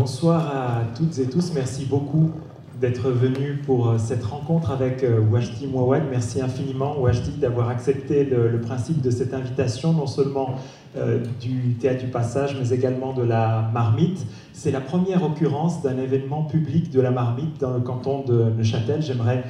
Bonsoir à toutes et tous. Merci beaucoup d'être venu pour euh, cette rencontre avec euh, Wajdi Mouawad. Merci infiniment, Wajdi, d'avoir accepté le, principe de cette invitation, non seulement euh, du Théâtre du Passage, mais également de la Marmite. C'est la première occurrence d'un événement public de la Marmite dans le canton de Neuchâtel. J'aimerais,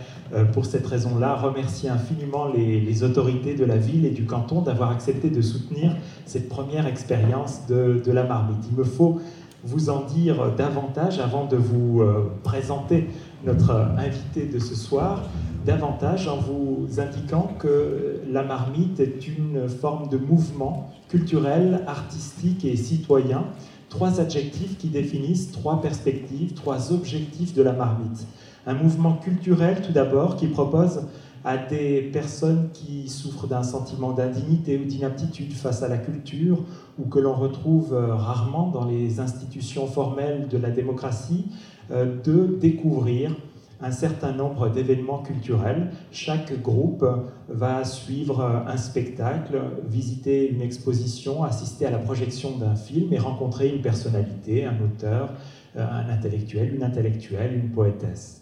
pour cette raison-là, remercier infiniment les, autorités de la ville et du canton d'avoir accepté de soutenir cette première expérience de, de la Marmite. Il me faut vous en dire davantage avant de vous euh, présenter notre invité de ce soir, davantage en vous indiquant que la marmite est une forme de mouvement culturel, artistique et citoyen, trois adjectifs qui définissent trois perspectives, trois objectifs de la marmite. Un mouvement culturel tout d'abord qui propose à des personnes qui souffrent d'un sentiment d'indignité ou d'inaptitude face à la culture, ou que l'on retrouve euh, rarement dans les institutions formelles de la démocratie, euh, de découvrir un certain nombre d'événements culturels. Chaque groupe va suivre un spectacle, visiter une exposition, assister à la projection d'un film et rencontrer une personnalité, un auteur, euh, un intellectuel, une intellectuelle, une poétesse.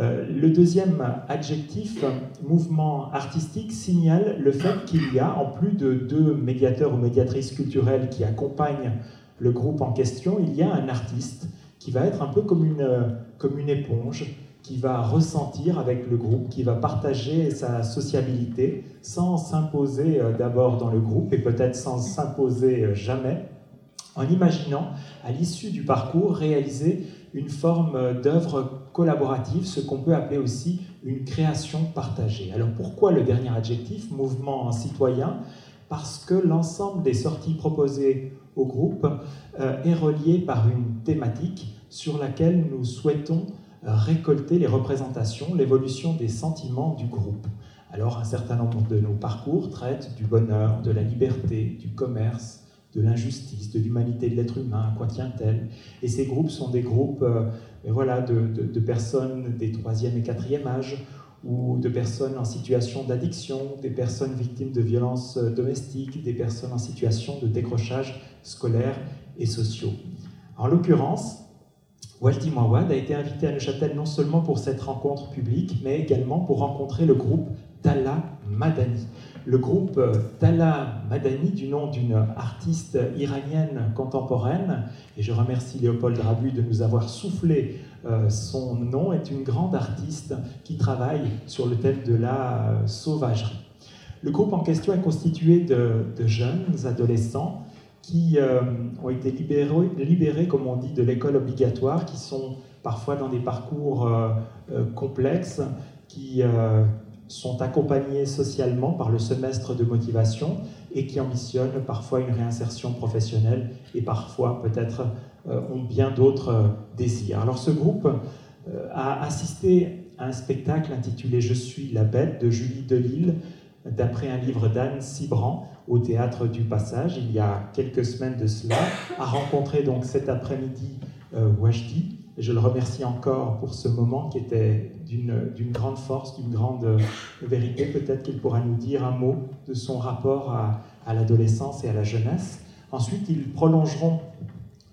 Euh, le deuxième adjectif, mouvement artistique, signale le fait qu'il y a, en plus de deux médiateurs ou médiatrices culturelles qui accompagnent le groupe en question, il y a un artiste qui va être un peu comme une, comme une éponge, qui va ressentir avec le groupe, qui va partager sa sociabilité sans s'imposer euh, d'abord dans le groupe et peut-être sans s'imposer euh, jamais, en imaginant à l'issue du parcours réaliser une forme d'œuvre collaborative, ce qu'on peut appeler aussi une création partagée. Alors pourquoi le dernier adjectif, mouvement citoyen? Parce que l'ensemble des sorties proposées au groupe euh, est relié par une thématique sur laquelle nous souhaitons euh, récolter les représentations, l'évolution des sentiments du groupe. Alors un certain nombre de nos parcours traitent du bonheur, de la liberté, du commerce, de l'injustice, de l'humanité de l'être humain, à quoi tient-elle Et ces groupes sont des groupes euh, voilà, de, personnes des troisième et quatrième âge, ou de personnes en situation d'addiction, des personnes victimes de violences euh, domestiques, des personnes en situation de décrochage scolaire et sociaux. En l'occurrence, Waldi Mawad a été invité à Neuchâtel non seulement pour cette rencontre publique, mais également pour rencontrer le groupe Tala Madani le groupe euh, Tala Madani, du nom d'une artiste iranienne contemporaine, et je remercie Léopold Rabu de nous avoir soufflé euh, son nom, est une grande artiste qui travaille sur le thème de la euh, sauvagerie. Le groupe en question est constitué de, jeunes adolescents qui ont été libérés, libérés, comme on dit, de l'école obligatoire, qui sont parfois dans des parcours complexes, qui, sont accompagnés socialement par le semestre de motivation et qui ambitionnent parfois une réinsertion professionnelle et parfois peut-être euh, ont bien d'autres euh, désirs. Alors ce groupe euh, a assisté à un spectacle intitulé Je suis la bête de Julie Delille d'après un livre d'Anne Cibran au théâtre du Passage il y a quelques semaines de cela, a rencontré donc cet après-midi Wajdi je le remercie encore pour ce moment qui était d'une grande force, d'une grande euh, vérité. Peut-être qu'il pourra nous dire un mot de son rapport à, à l'adolescence et à la jeunesse. Ensuite, ils prolongeront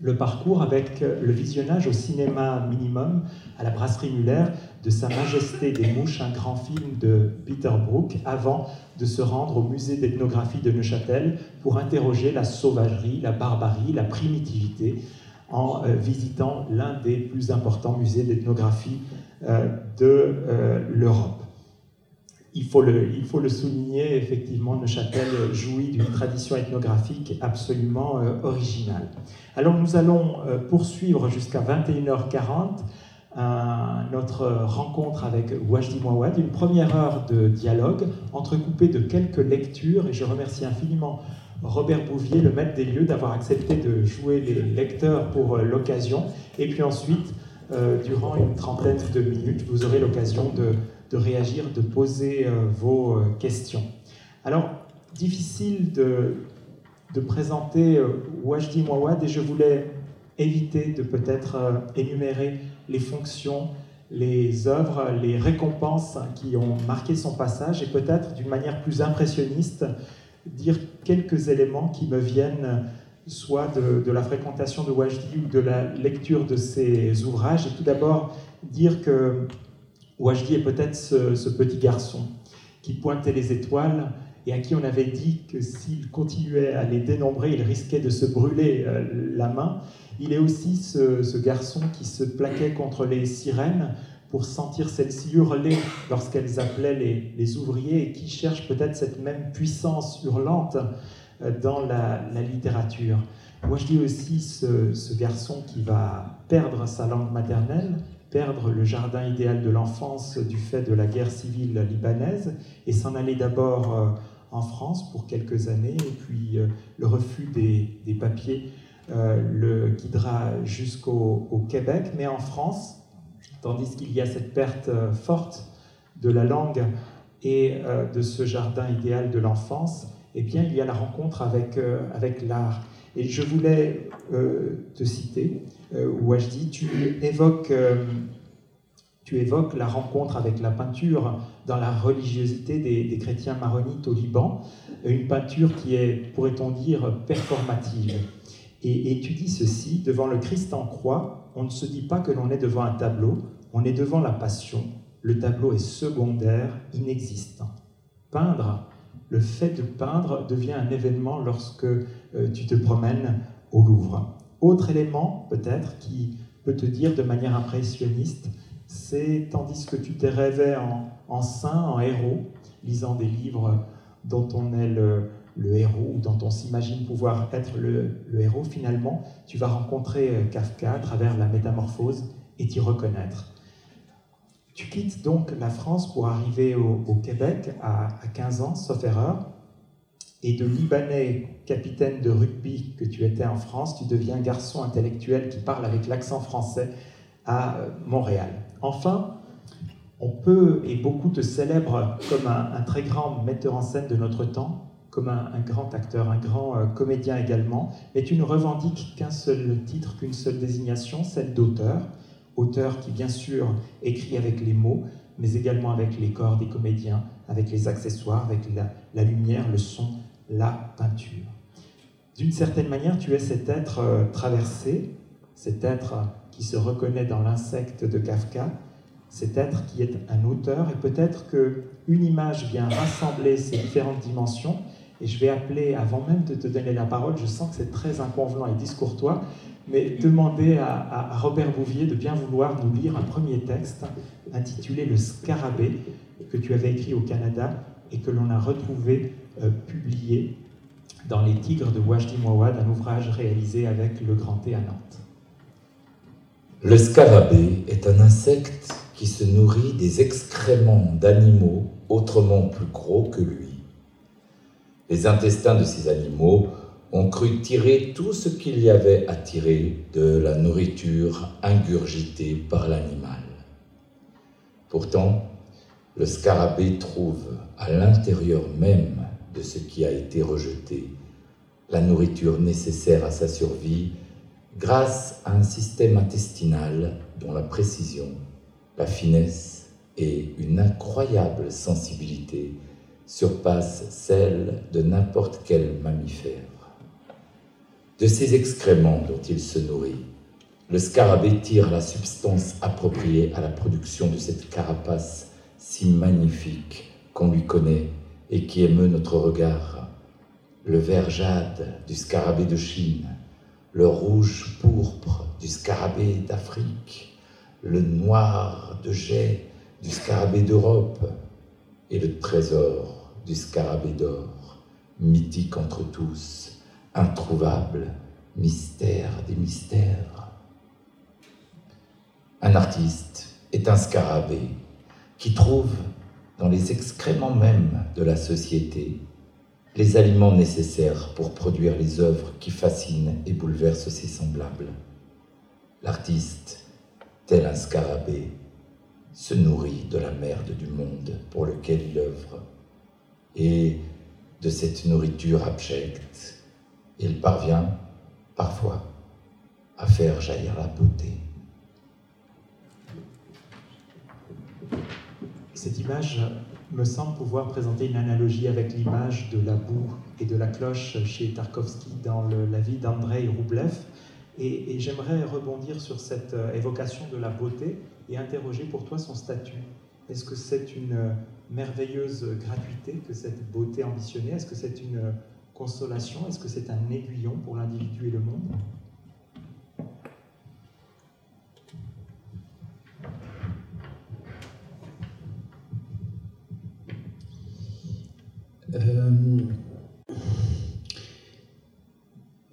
le parcours avec le visionnage au cinéma minimum, à la brasserie Muller, de Sa Majesté des Mouches, un grand film de Peter Brook, avant de se rendre au musée d'ethnographie de Neuchâtel pour interroger la sauvagerie, la barbarie, la primitivité en euh, visitant l'un des plus importants musées d'ethnographie euh, de euh, l'Europe. Il faut, le, il faut le souligner, effectivement, Neuchâtel jouit d'une tradition ethnographique absolument originale. Alors nous allons poursuivre jusqu'à 21h40 notre rencontre avec Wajdi Mouawad, une première heure de dialogue entrecoupée de quelques lectures, et je remercie infiniment Robert Bouvier, le maître des lieux, d'avoir accepté de jouer les lecteurs pour euh, l'occasion. Et puis ensuite, euh, durant une trentaine de minutes, vous aurez l'occasion de, réagir, de poser euh, vos questions. Alors, difficile de, de présenter Wajdi Mouawad et je voulais éviter de peut-être énumérer les fonctions, les œuvres, les récompenses qui ont marqué son passage et peut-être d'une manière plus impressionniste dire quelques éléments qui me viennent soit de, la fréquentation de Wajdi ou de la lecture de ses ouvrages. Et tout d'abord, dire que Wajdi est peut-être ce, petit garçon qui pointait les étoiles et à qui on avait dit que s'il continuait à les dénombrer, il risquait de se brûler euh, la main. Il est aussi ce, garçon qui se plaquait contre les sirènes pour sentir celles-ci hurler lorsqu'elles appelaient les, ouvriers et qui cherche peut-être cette même puissance hurlante euh, dans la, littérature. Moi, je dis aussi ce, garçon qui va perdre sa langue maternelle, perdre le jardin idéal de l'enfance du fait de la guerre civile libanaise et s'en aller d'abord euh, en France pour quelques années et puis euh, le refus des, papiers le guidera jusqu'au Québec, mais en France, tandis qu'il y a cette perte forte de la langue et de ce jardin idéal de l'enfance, eh bien, il y a la rencontre avec, euh, avec l'art. Et je voulais euh, te citer, euh, Wajdi, tu évoques, tu évoques la rencontre avec la peinture dans la religiosité des, chrétiens maronites au Liban, une peinture qui est, pourrait-on dire, performative. Et, et tu dis ceci, devant le Christ en croix, on ne se dit pas que l'on est devant un tableau, on est devant la passion. Le tableau est secondaire, inexistant. Peindre, le fait de peindre devient un événement lorsque euh, tu te promènes au Louvre. Autre élément, peut-être, qui peut te dire de manière impressionniste, c'est tandis que tu t'es rêvé en, saint, en héros, lisant des livres dont on est le, héros ou dont on s'imagine pouvoir être le, le, héros, finalement, tu vas rencontrer euh, Kafka à travers la métamorphose et t'y reconnaître. Tu quittes donc la France pour arriver au, Québec à, 15 ans, sauf erreur. Et de Libanais, capitaine de rugby que tu étais en France, tu deviens garçon intellectuel qui parle avec l'accent français à euh, Montréal. Enfin, on peut, et beaucoup te célèbrent comme un, très grand metteur en scène de notre temps, comme un, grand acteur, un grand euh, comédien également, mais tu ne revendiques qu'un seul titre, qu'une seule désignation, celle d'auteur auteur qui bien sûr écrit avec les mots, mais également avec les corps des comédiens, avec les accessoires, avec la, lumière, le son, la peinture. D'une certaine manière, tu es cet être euh, traversé, cet être qui se reconnaît dans l'insecte de Kafka, cet être qui est un auteur, et peut-être qu'une image vient rassembler ces différentes dimensions, et je vais appeler, avant même de te donner la parole, je sens que c'est très inconvenant et discourtois, mais demander à, Robert Bouvier de bien vouloir nous lire un premier texte intitulé Le Scarabée, que tu avais écrit au Canada et que l'on a retrouvé euh, publié dans Les Tigres de Wajdi Mouawad, un ouvrage réalisé avec le Grand T à Nantes. Le scarabée est un insecte qui se nourrit des excréments d'animaux autrement plus gros que lui. Les intestins de ces animaux ont cru tirer tout ce qu'il y avait à tirer de la nourriture ingurgitée par l'animal. Pourtant, le scarabée trouve à l'intérieur même de ce qui a été rejeté la nourriture nécessaire à sa survie grâce à un système intestinal dont la précision, la finesse et une incroyable sensibilité surpassent celle de n'importe quel mammifère de ces excréments dont il se nourrit. Le scarabée tire la substance appropriée à la production de cette carapace si magnifique qu'on lui connaît et qui émeut notre regard. Le vert jade du scarabée de Chine, le rouge pourpre du scarabée d'Afrique, le noir de jet du scarabée d'Europe et le trésor scarabée d'or, mythique entre tous, introuvable, mystère des mystères. Un artiste est un scarabée qui trouve dans les excréments mêmes de la société les aliments nécessaires pour produire les œuvres qui fascinent et bouleversent ses semblables. L'artiste, tel un scarabée, se nourrit de la merde du monde pour lequel il œuvre et de cette nourriture abjecte il parvient parfois à faire jaillir la beauté. Cette image me semble pouvoir présenter une analogie avec l'image de la boue et de la cloche chez Tarkovsky dans la vie d'Andrei Roublev. Et, j'aimerais rebondir sur cette euh, évocation de la beauté et interroger pour toi son statut. Est-ce que c'est une merveilleuse gratuité que cette beauté ambitionnée. Est-ce que c'est une euh, consolation? Est-ce que c'est un aiguillon pour l'individu et le monde?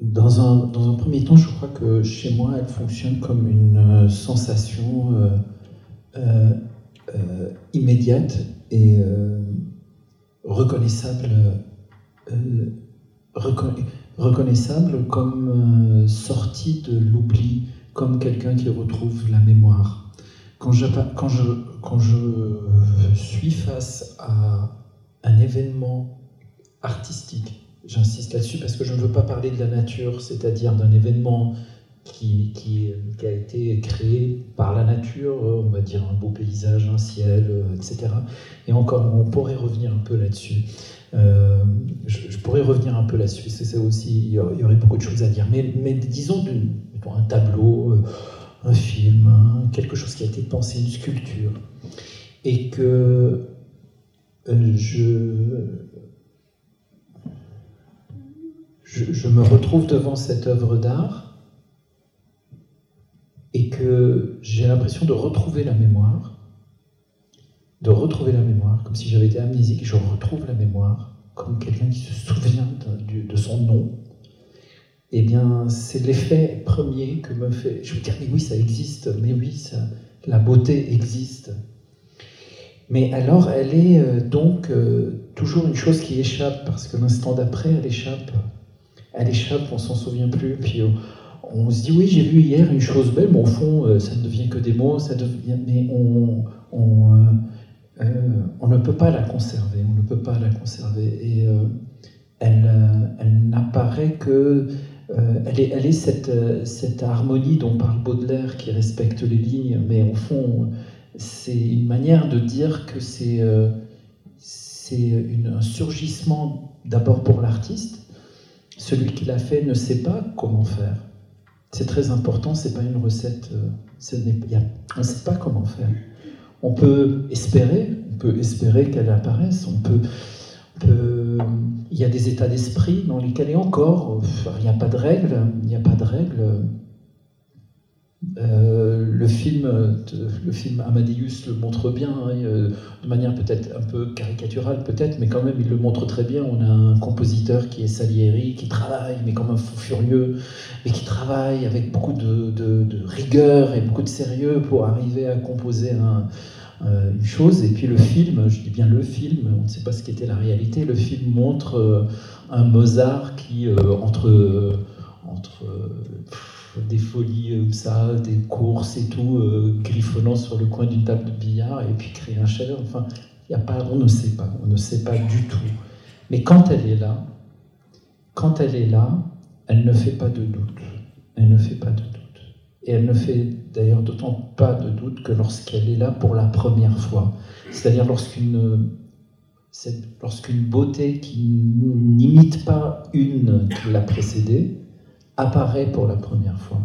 Dans, un, dans, un, premier temps, je crois que chez moi, elle fonctionne comme une euh, sensation euh, euh, immédiate et reconnaissable, reconnaissable comme sortie de l'oubli, comme quelqu'un qui retrouve la mémoire. Quand je, quand, je, quand je suis face à un événement artistique. J'insiste là-dessus parce que je ne veux pas parler de la nature, c'est-à-dire d'un événement qui, qui, a été créé par la nature, on va dire un beau paysage, un ciel, etc. Et encore, on pourrait revenir un peu là-dessus. Euh, je, pourrais revenir un peu là-dessus, c'est aussi, il y aurait beaucoup de choses à dire. Mais, mais disons un tableau, euh, un film, quelque chose qui a été pensé, une sculpture, et que euh, je, je, me retrouve devant cette œuvre d'art et que j'ai l'impression de retrouver la mémoire, de retrouver la mémoire, comme si j'avais été amnésique, je retrouve la mémoire, comme quelqu'un qui se souvient de, son nom. Eh bien, c'est l'effet premier que me fait. Je me dis, mais oui, ça existe, mais oui, ça, la beauté existe. Mais alors, elle est euh, donc euh, toujours une chose qui échappe, parce que l'instant d'après, elle échappe elle échappe, on s'en souvient plus, puis se dit oui, j'ai vu hier une chose belle, mais au fond, euh, ça ne devient que des mots, ça devient, mais on, on, euh, euh, on, ne peut pas la conserver, on ne peut pas la conserver, et elle, elle n'apparaît que elle est, elle est cette, cette, harmonie dont parle Baudelaire qui respecte les lignes, mais au fond, c'est une manière de dire que c'est un surgissement d'abord pour l'artiste, celui qui l'a fait ne sait pas comment faire. C'est très important, c'est pas une recette. Euh, on ne sait pas comment faire. On peut espérer, on peut espérer qu'elle apparaisse. Il y a des états d'esprit dans lesquels, et encore, il n'y a pas de règles. Il n'y a pas de règles. Euh, le, film, le film Amadeus le montre bien, hein, euh, de manière peut-être un peu caricaturale, peut-être, mais quand même il le montre très bien. On a un compositeur qui est Salieri, qui travaille, mais comme un fou furieux, mais qui travaille avec beaucoup de, rigueur et beaucoup de sérieux pour arriver à composer euh, une chose. Et puis le film, je dis bien le film, on ne sait pas ce qu'était la réalité, le film montre un Mozart qui, entre. entre des folies comme ça, des courses et tout, euh, griffonnant sur le coin d'une table de billard et puis créer un chef Enfin, y a pas, on ne sait pas, on ne sait pas du tout. Mais quand elle est là, quand elle est là, elle ne fait pas de doute. Elle ne fait pas de doute. Et elle ne fait d'ailleurs d'autant pas de doute que lorsqu'elle est là pour la première fois. C'est-à-dire lorsqu'une lorsqu'une beauté qui n'imite pas une qui l'a précédée, apparaît pour la première fois.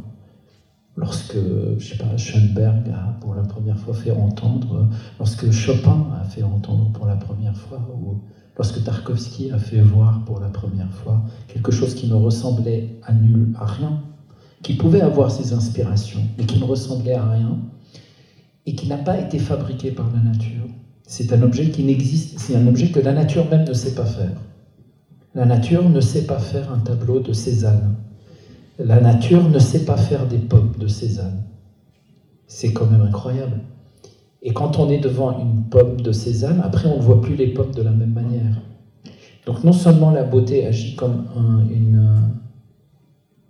Lorsque, je sais pas, Schoenberg a pour la première fois fait entendre, lorsque Chopin a fait entendre pour la première fois, ou lorsque Tarkovsky a fait voir pour la première fois quelque chose qui ne ressemblait à nul, à rien, qui pouvait avoir ses inspirations, mais qui ne ressemblait à rien, et qui n'a pas été fabriqué par la nature. C'est un objet qui n'existe, c'est un objet que la nature même ne sait pas faire. La nature ne sait pas faire un tableau de Cézanne. La nature ne sait pas faire des pommes de Cézanne. C'est quand même incroyable. Et quand on est devant une pomme de Cézanne, après on ne voit plus les pommes de la même manière. Donc non seulement la beauté agit comme une,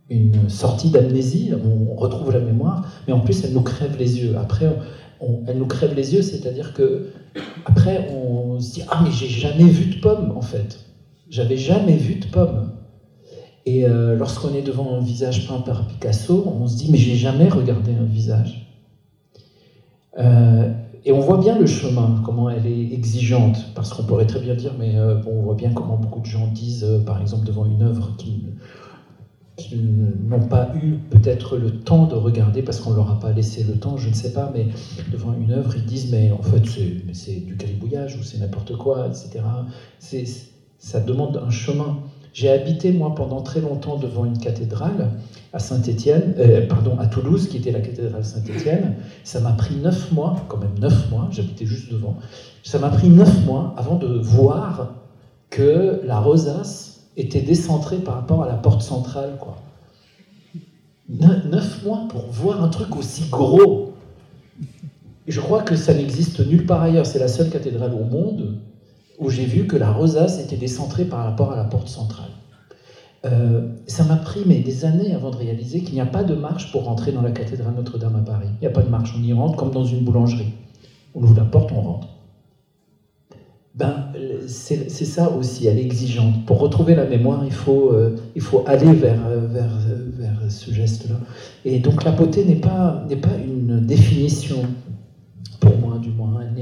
une sortie d'amnésie, on retrouve la mémoire, mais en plus elle nous crève les yeux. Après, elle nous crève les yeux, c'est-à-dire que après on se dit ah mais j'ai jamais vu de pomme en fait, j'avais jamais vu de pomme. Et euh, lorsqu'on est devant un visage peint par Picasso, on se dit mais j'ai jamais regardé un visage. Euh, et on voit bien le chemin, comment elle est exigeante, parce qu'on pourrait très bien dire, mais bon, on voit bien comment beaucoup de gens disent, par exemple, devant une œuvre qui n'ont pas eu peut-être le temps de regarder parce qu'on leur a pas laissé le temps, je ne sais pas, mais devant une œuvre, ils disent mais en fait c'est du calibouillage ou c'est n'importe quoi, etc. ça demande un chemin. J'ai habité moi pendant très longtemps devant une cathédrale à Saint-Étienne, euh, pardon à Toulouse qui était la cathédrale Saint-Étienne. Ça m'a pris neuf mois, quand même neuf mois, j'habitais juste devant. Ça m'a pris neuf mois avant de voir que la rosace était décentré par rapport à la porte centrale. Quoi. Neuf mois pour voir un truc aussi gros. Je crois que ça n'existe nulle part ailleurs. C'est la seule cathédrale au monde où j'ai vu que la rosace était décentrée par rapport à la porte centrale. Euh, ça m'a pris mais, des années avant de réaliser qu'il n'y a pas de marche pour rentrer dans la cathédrale Notre-Dame à Paris. Il n'y a pas de marche, on y rentre comme dans une boulangerie. On ouvre la porte, on rentre ben, c'est ça aussi, elle est exigeante. Pour retrouver la mémoire, il faut, euh, il faut aller vers, vers, vers ce geste-là. Et donc la beauté n'est pas, pas une définition,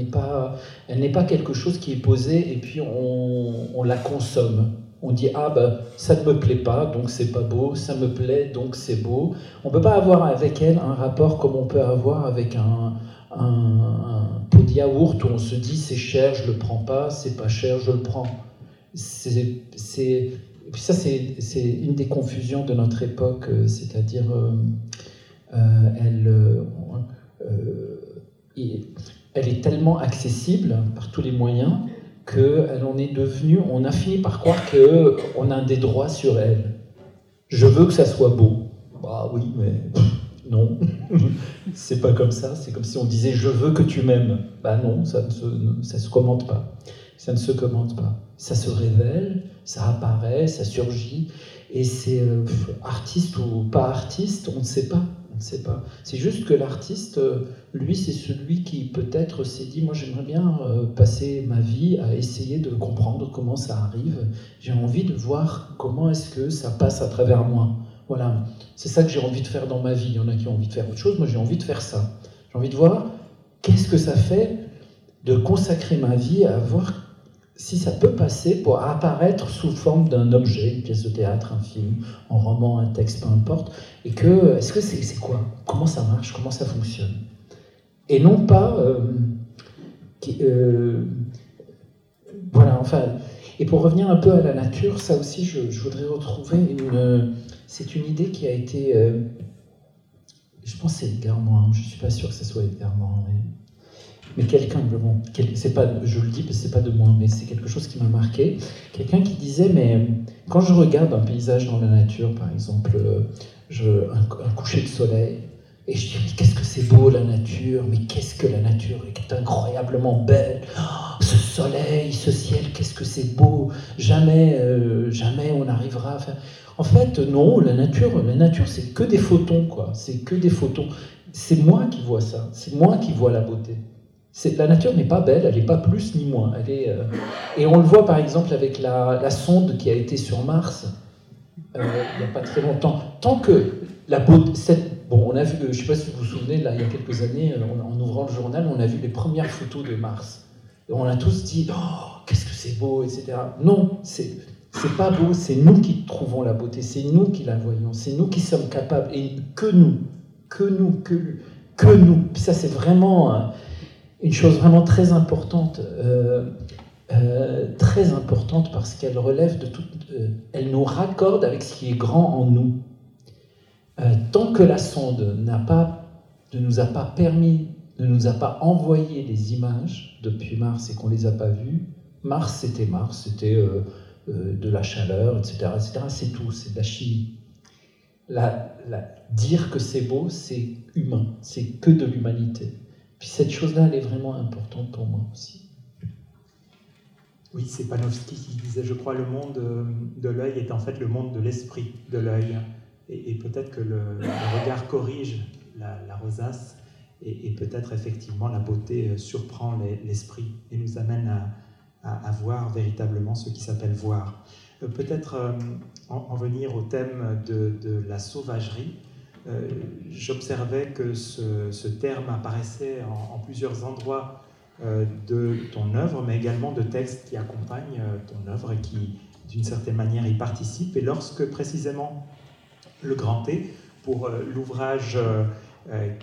moins. Elle n'est pas, pas quelque chose qui est posé et puis on, on la consomme. On dit ah ben ça ne me plaît pas donc c'est pas beau, ça me plaît donc c'est beau. On peut pas avoir avec elle un rapport comme on peut avoir avec un, un, pot de yaourt où on se dit c'est cher, je le prends pas, c'est pas cher, je le prends. C'est, ça, c'est, une des confusions de notre époque, euh, c'est-à-dire, euh, euh, elle, elle est tellement accessible par tous les moyens qu'elle en est devenue, on a fini par croire qu'on a des droits sur elle. Je veux que ça soit beau. Bah oui, mais non, c'est pas comme ça. C'est comme si on disait je veux que tu m'aimes. Bah non, ça ne se, ça se commente pas. Ça ne se commente pas. Ça se révèle, ça apparaît, ça surgit. Et c'est euh, artiste ou pas artiste, on ne sait pas. Sait pas. C'est juste que l'artiste, euh, lui, c'est celui qui peut-être s'est dit moi j'aimerais bien euh, passer ma vie à essayer de comprendre comment ça arrive. J'ai envie de voir comment est-ce que ça passe à travers moi. Voilà, c'est ça que j'ai envie de faire dans ma vie. Il y en a qui ont envie de faire autre chose, moi j'ai envie de faire ça. J'ai envie de voir qu'est-ce que ça fait de consacrer ma vie à voir si ça peut passer pour apparaître sous forme d'un objet, une pièce de théâtre, un film, un roman, un texte, peu importe, et que, est-ce que c'est quoi? Comment ça marche? Comment ça fonctionne? Et non pas... Euh, euh, voilà, enfin... Et pour revenir un peu à la nature, ça aussi, je, voudrais retrouver une c'est une idée qui a été. Euh, je pense que c'est Edgar Morin, je ne suis pas sûr que ce soit Edgar Morin, mais, quelqu'un, bon, c'est pas, je le dis parce que c'est pas de moi, mais c'est quelque chose qui m'a marqué. Quelqu'un qui disait, mais quand je regarde un paysage dans la nature, par exemple, euh, un, coucher de soleil, et je dis, mais qu'est-ce que c'est beau la nature, mais qu'est-ce que la nature est incroyablement belle. Oh, ce soleil, ce ciel, qu'est-ce que c'est beau. Jamais, euh, jamais on arrivera à faire. En fait, non, la nature, la nature, c'est que des photons, quoi. C'est que des photons. C'est moi qui vois ça. C'est moi qui vois la beauté. La nature n'est pas belle, elle n'est pas plus ni moins. Euh, Et on le voit par exemple avec la, sonde qui a été sur Mars euh, il n'y a pas très longtemps. Tant que la beauté, bon, on a vu, je ne sais pas si vous vous souvenez, là, il y a quelques années, euh, en, ouvrant le journal, on a vu les premières photos de Mars. Et on a tous dit, oh, qu'est-ce que c'est beau, etc. Non, c'est c'est pas beau, c'est nous qui trouvons la beauté, c'est nous qui la voyons, c'est nous qui sommes capables, et que nous, que nous, que, nous. ça, c'est vraiment une chose vraiment très importante, euh, euh, très importante parce qu'elle relève de tout, elle nous raccorde avec ce qui est grand en nous. tant que la sonde ne nous a pas permis, ne nous a pas envoyé les images depuis Mars et qu'on les a pas vues, Mars c'était Mars, c'était euh, de la chaleur, etc. etc. C'est tout, c'est de la chimie. Dire que c'est beau, c'est humain, c'est que de l'humanité. Puis cette chose-là, elle est vraiment importante pour moi aussi. Oui, c'est Panofsky qui disait, je crois, le monde euh, de l'œil est en fait le monde de l'esprit de l'œil. Et, peut-être que le, regard corrige la, rosace, et, peut-être effectivement la beauté euh, surprend l'esprit et nous amène à, voir véritablement ce qui s'appelle voir. Euh, peut-être en, venir au thème de, la sauvagerie. J'observais que ce, terme apparaissait en, plusieurs endroits de ton œuvre, mais également de textes qui accompagnent ton œuvre et qui, d'une certaine manière, y participent. Et lorsque précisément le Grand T, pour l'ouvrage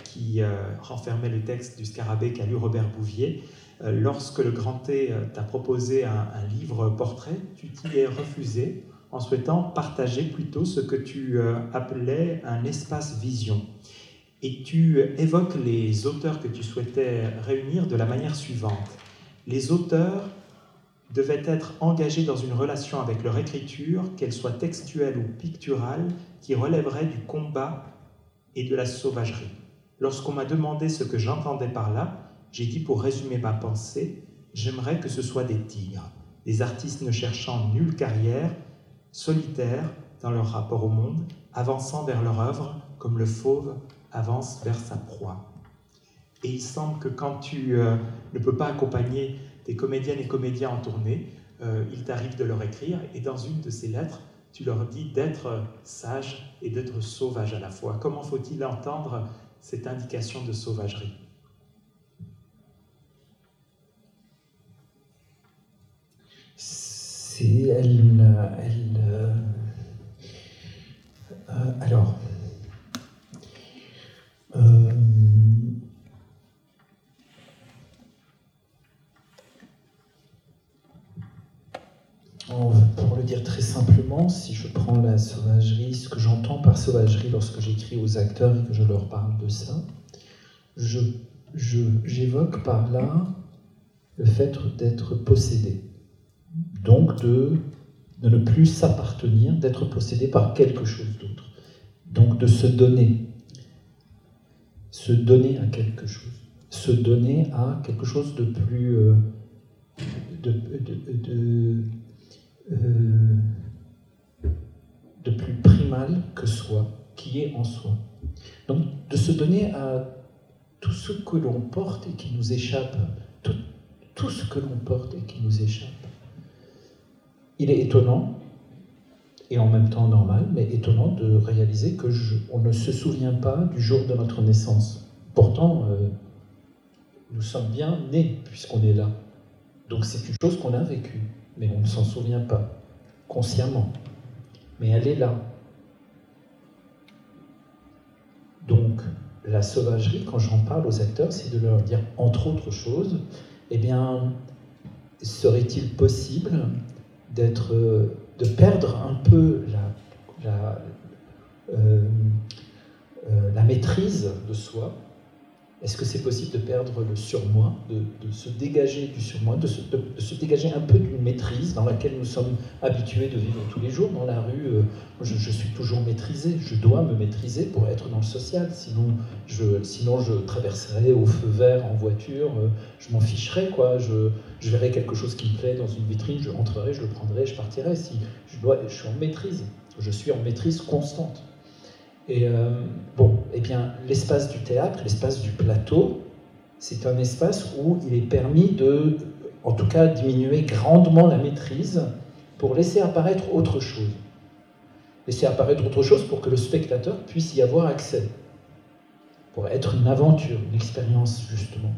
qui renfermait le texte du scarabée qu'a lu Robert Bouvier, lorsque le Grand T t'a proposé un, un livre portrait, tu t'y es refusé en souhaitant partager plutôt ce que tu euh, appelais un espace vision. Et tu évoques les auteurs que tu souhaitais réunir de la manière suivante. Les auteurs devaient être engagés dans une relation avec leur écriture, qu'elle soit textuelle ou picturale, qui relèverait du combat et de la sauvagerie. Lorsqu'on m'a demandé ce que j'entendais par là, j'ai dit pour résumer ma pensée, j'aimerais que ce soit des tigres, des artistes ne cherchant nulle carrière, solitaires dans leur rapport au monde, avançant vers leur œuvre comme le fauve avance vers sa proie. Et il semble que quand tu euh, ne peux pas accompagner des comédiennes et comédiens en tournée, euh, il t'arrive de leur écrire, et dans une de ces lettres, tu leur dis d'être sage et d'être sauvage à la fois. Comment faut-il entendre cette indication de sauvagerie? Elle, elle euh, alors, euh, pour le dire très simplement, si je prends la sauvagerie, ce que j'entends par sauvagerie lorsque j'écris aux acteurs et que je leur parle de ça, j'évoque par là le fait d'être possédé donc de, ne plus s'appartenir, d'être possédé par quelque chose d'autre. Donc de se donner, se donner à quelque chose, se donner à quelque chose de plus, euh, euh, de, plus primal que soi, qui est en soi. Donc de se donner à tout ce que l'on porte et qui nous échappe, tout ce que l'on porte et qui nous échappe il est étonnant, et en même temps normal, mais étonnant de réaliser que on ne se souvient pas du jour de notre naissance. Pourtant, euh, nous sommes bien nés puisqu'on est là. Donc c'est une chose qu'on a vécue, mais on ne s'en souvient pas, consciemment. Mais elle est là. Donc la sauvagerie, quand j'en parle aux acteurs, c'est de leur dire, entre autres choses, eh bien, serait-il possible d'être, euh, de perdre un peu la, la, euh, euh, la maîtrise de soi Est-ce que c'est possible de perdre le surmoi, de, se dégager du surmoi, de se, dégager un peu d'une maîtrise dans laquelle nous sommes habitués de vivre tous les jours Dans la rue, je, je, suis toujours maîtrisé, je dois me maîtriser pour être dans le social, sinon je, sinon traverserai au feu vert en voiture, je m'en ficherai, quoi. Je, je verrai quelque chose qui me plaît dans une vitrine, je rentrerai, je le prendrai, je partirai. Si je, dois, je suis en maîtrise, je suis en maîtrise constante. Et euh, eh bien, l'espace du théâtre, l'espace du plateau, c'est un espace où il est permis de, en tout cas, diminuer grandement la maîtrise pour laisser apparaître autre chose. Laisser apparaître autre chose pour que le spectateur puisse y avoir accès. Pour être une aventure, une expérience, justement.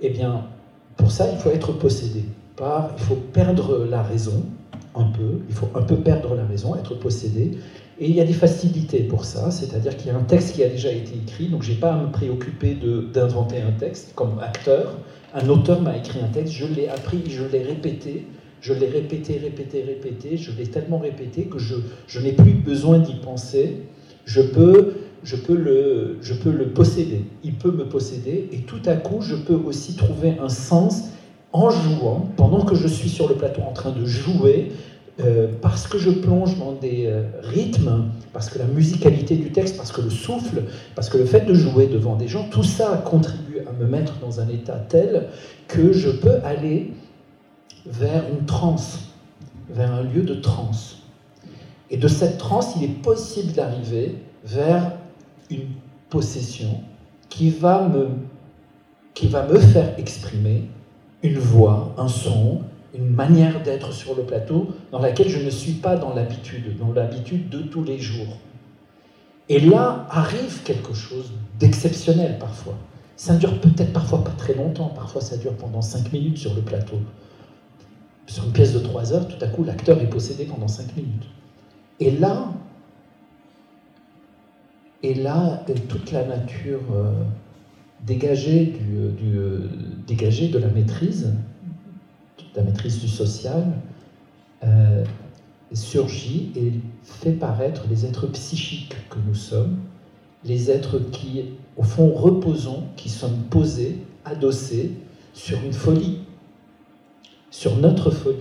Eh bien, pour ça, il faut être possédé. Par, il faut perdre la raison, un peu, il faut un peu perdre la raison, être possédé. Et il y a des facilités pour ça, c'est-à-dire qu'il y a un texte qui a déjà été écrit, donc je n'ai pas à me préoccuper d'inventer un texte comme acteur. Un auteur m'a écrit un texte, je l'ai appris, je l'ai répété, je l'ai répété, répété, répété, je l'ai tellement répété que je, je n'ai plus besoin d'y penser. Je peux je peux, le, je peux le posséder, il peut me posséder, et tout à coup, je peux aussi trouver un sens en jouant, pendant que je suis sur le plateau en train de jouer, euh, parce que je plonge dans des euh, rythmes, parce que la musicalité du texte, parce que le souffle, parce que le fait de jouer devant des gens, tout ça contribue à me mettre dans un état tel que je peux aller vers une transe, vers un lieu de transe. Et de cette transe, il est possible d'arriver vers une possession qui va me, qui va me faire exprimer une voix, un son, une manière d'être sur le plateau dans laquelle je ne suis pas dans l'habitude, dans l'habitude de tous les jours. Et là arrive quelque chose d'exceptionnel parfois. Ça dure peut-être parfois pas très longtemps, parfois ça dure pendant cinq minutes sur le plateau. Sur une pièce de trois heures, tout à coup, l'acteur est possédé pendant cinq minutes. Et là, et là, toute la nature euh, euh, dégagée de la maîtrise, la maîtrise du social, euh, surgit et fait paraître les êtres psychiques que nous sommes, les êtres qui, au fond, reposons, qui sommes posés, adossés sur une folie, sur notre folie.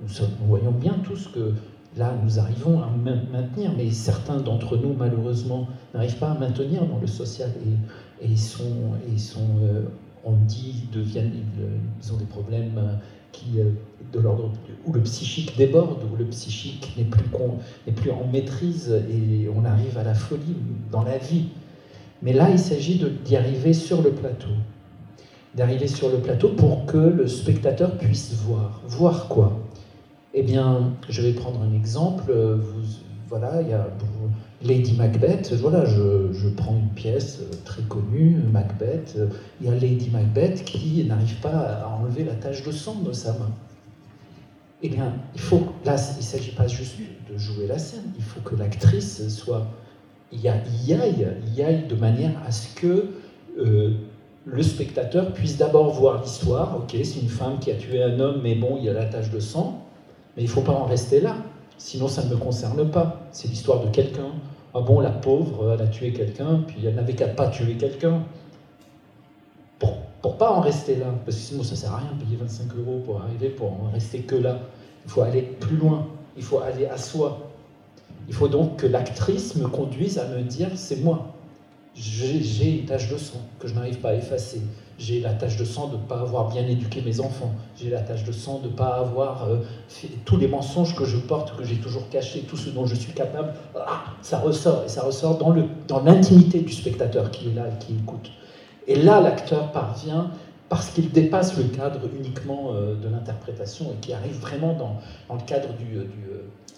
Nous, voyons bien tous que là, nous arrivons à maintenir, mais certains d'entre nous, malheureusement, n'arrivent pas à maintenir dans le social et, ils sont, ils sont euh, on dit, deviennent, ils, ont des problèmes euh, euh, de l'ordre où le psychique déborde, où le psychique n'est plus, plus en maîtrise et on arrive à la folie dans la vie. Mais là, il s'agit d'y arriver sur le plateau. D'arriver sur le plateau pour que le spectateur puisse voir. Voir quoi? Eh bien, je vais prendre un exemple. Vous, voilà, il y a Lady Macbeth. Voilà, je, prends une pièce très connue, Macbeth. Il y a Lady Macbeth qui n'arrive pas à enlever la tache de sang de sa main. Eh bien, il faut, là, il ne s'agit pas juste de jouer la scène, il faut que l'actrice soit, y aille, y aille de manière à ce que euh, le spectateur puisse d'abord voir l'histoire. Ok, c'est une femme qui a tué un homme, mais bon, il y a la tache de sang, mais il ne faut pas en rester là. Sinon, ça ne me concerne pas. C'est l'histoire de quelqu'un. Ah bon, la pauvre, elle a tué quelqu'un, puis elle n'avait qu'à pas tuer quelqu'un. Pour, pour pas en rester là, parce que sinon ça sert à rien de payer 25 euros pour arriver, pour en rester que là. Il faut aller plus loin, il faut aller à soi. Il faut donc que l'actrice me conduise à me dire c'est moi. J'ai une tache de sang que je n'arrive pas à effacer. J'ai la tâche de sang de ne pas avoir bien éduqué mes enfants. J'ai la tâche de sang de ne pas avoir euh, tous les mensonges que je porte, que j'ai toujours cachés, tout ce dont je suis capable. Ça ressort, et ça ressort dans l'intimité du spectateur qui est là et qui écoute. Et là, l'acteur parvient, parce qu'il dépasse le cadre uniquement euh, de l'interprétation et qui arrive vraiment dans, le cadre euh,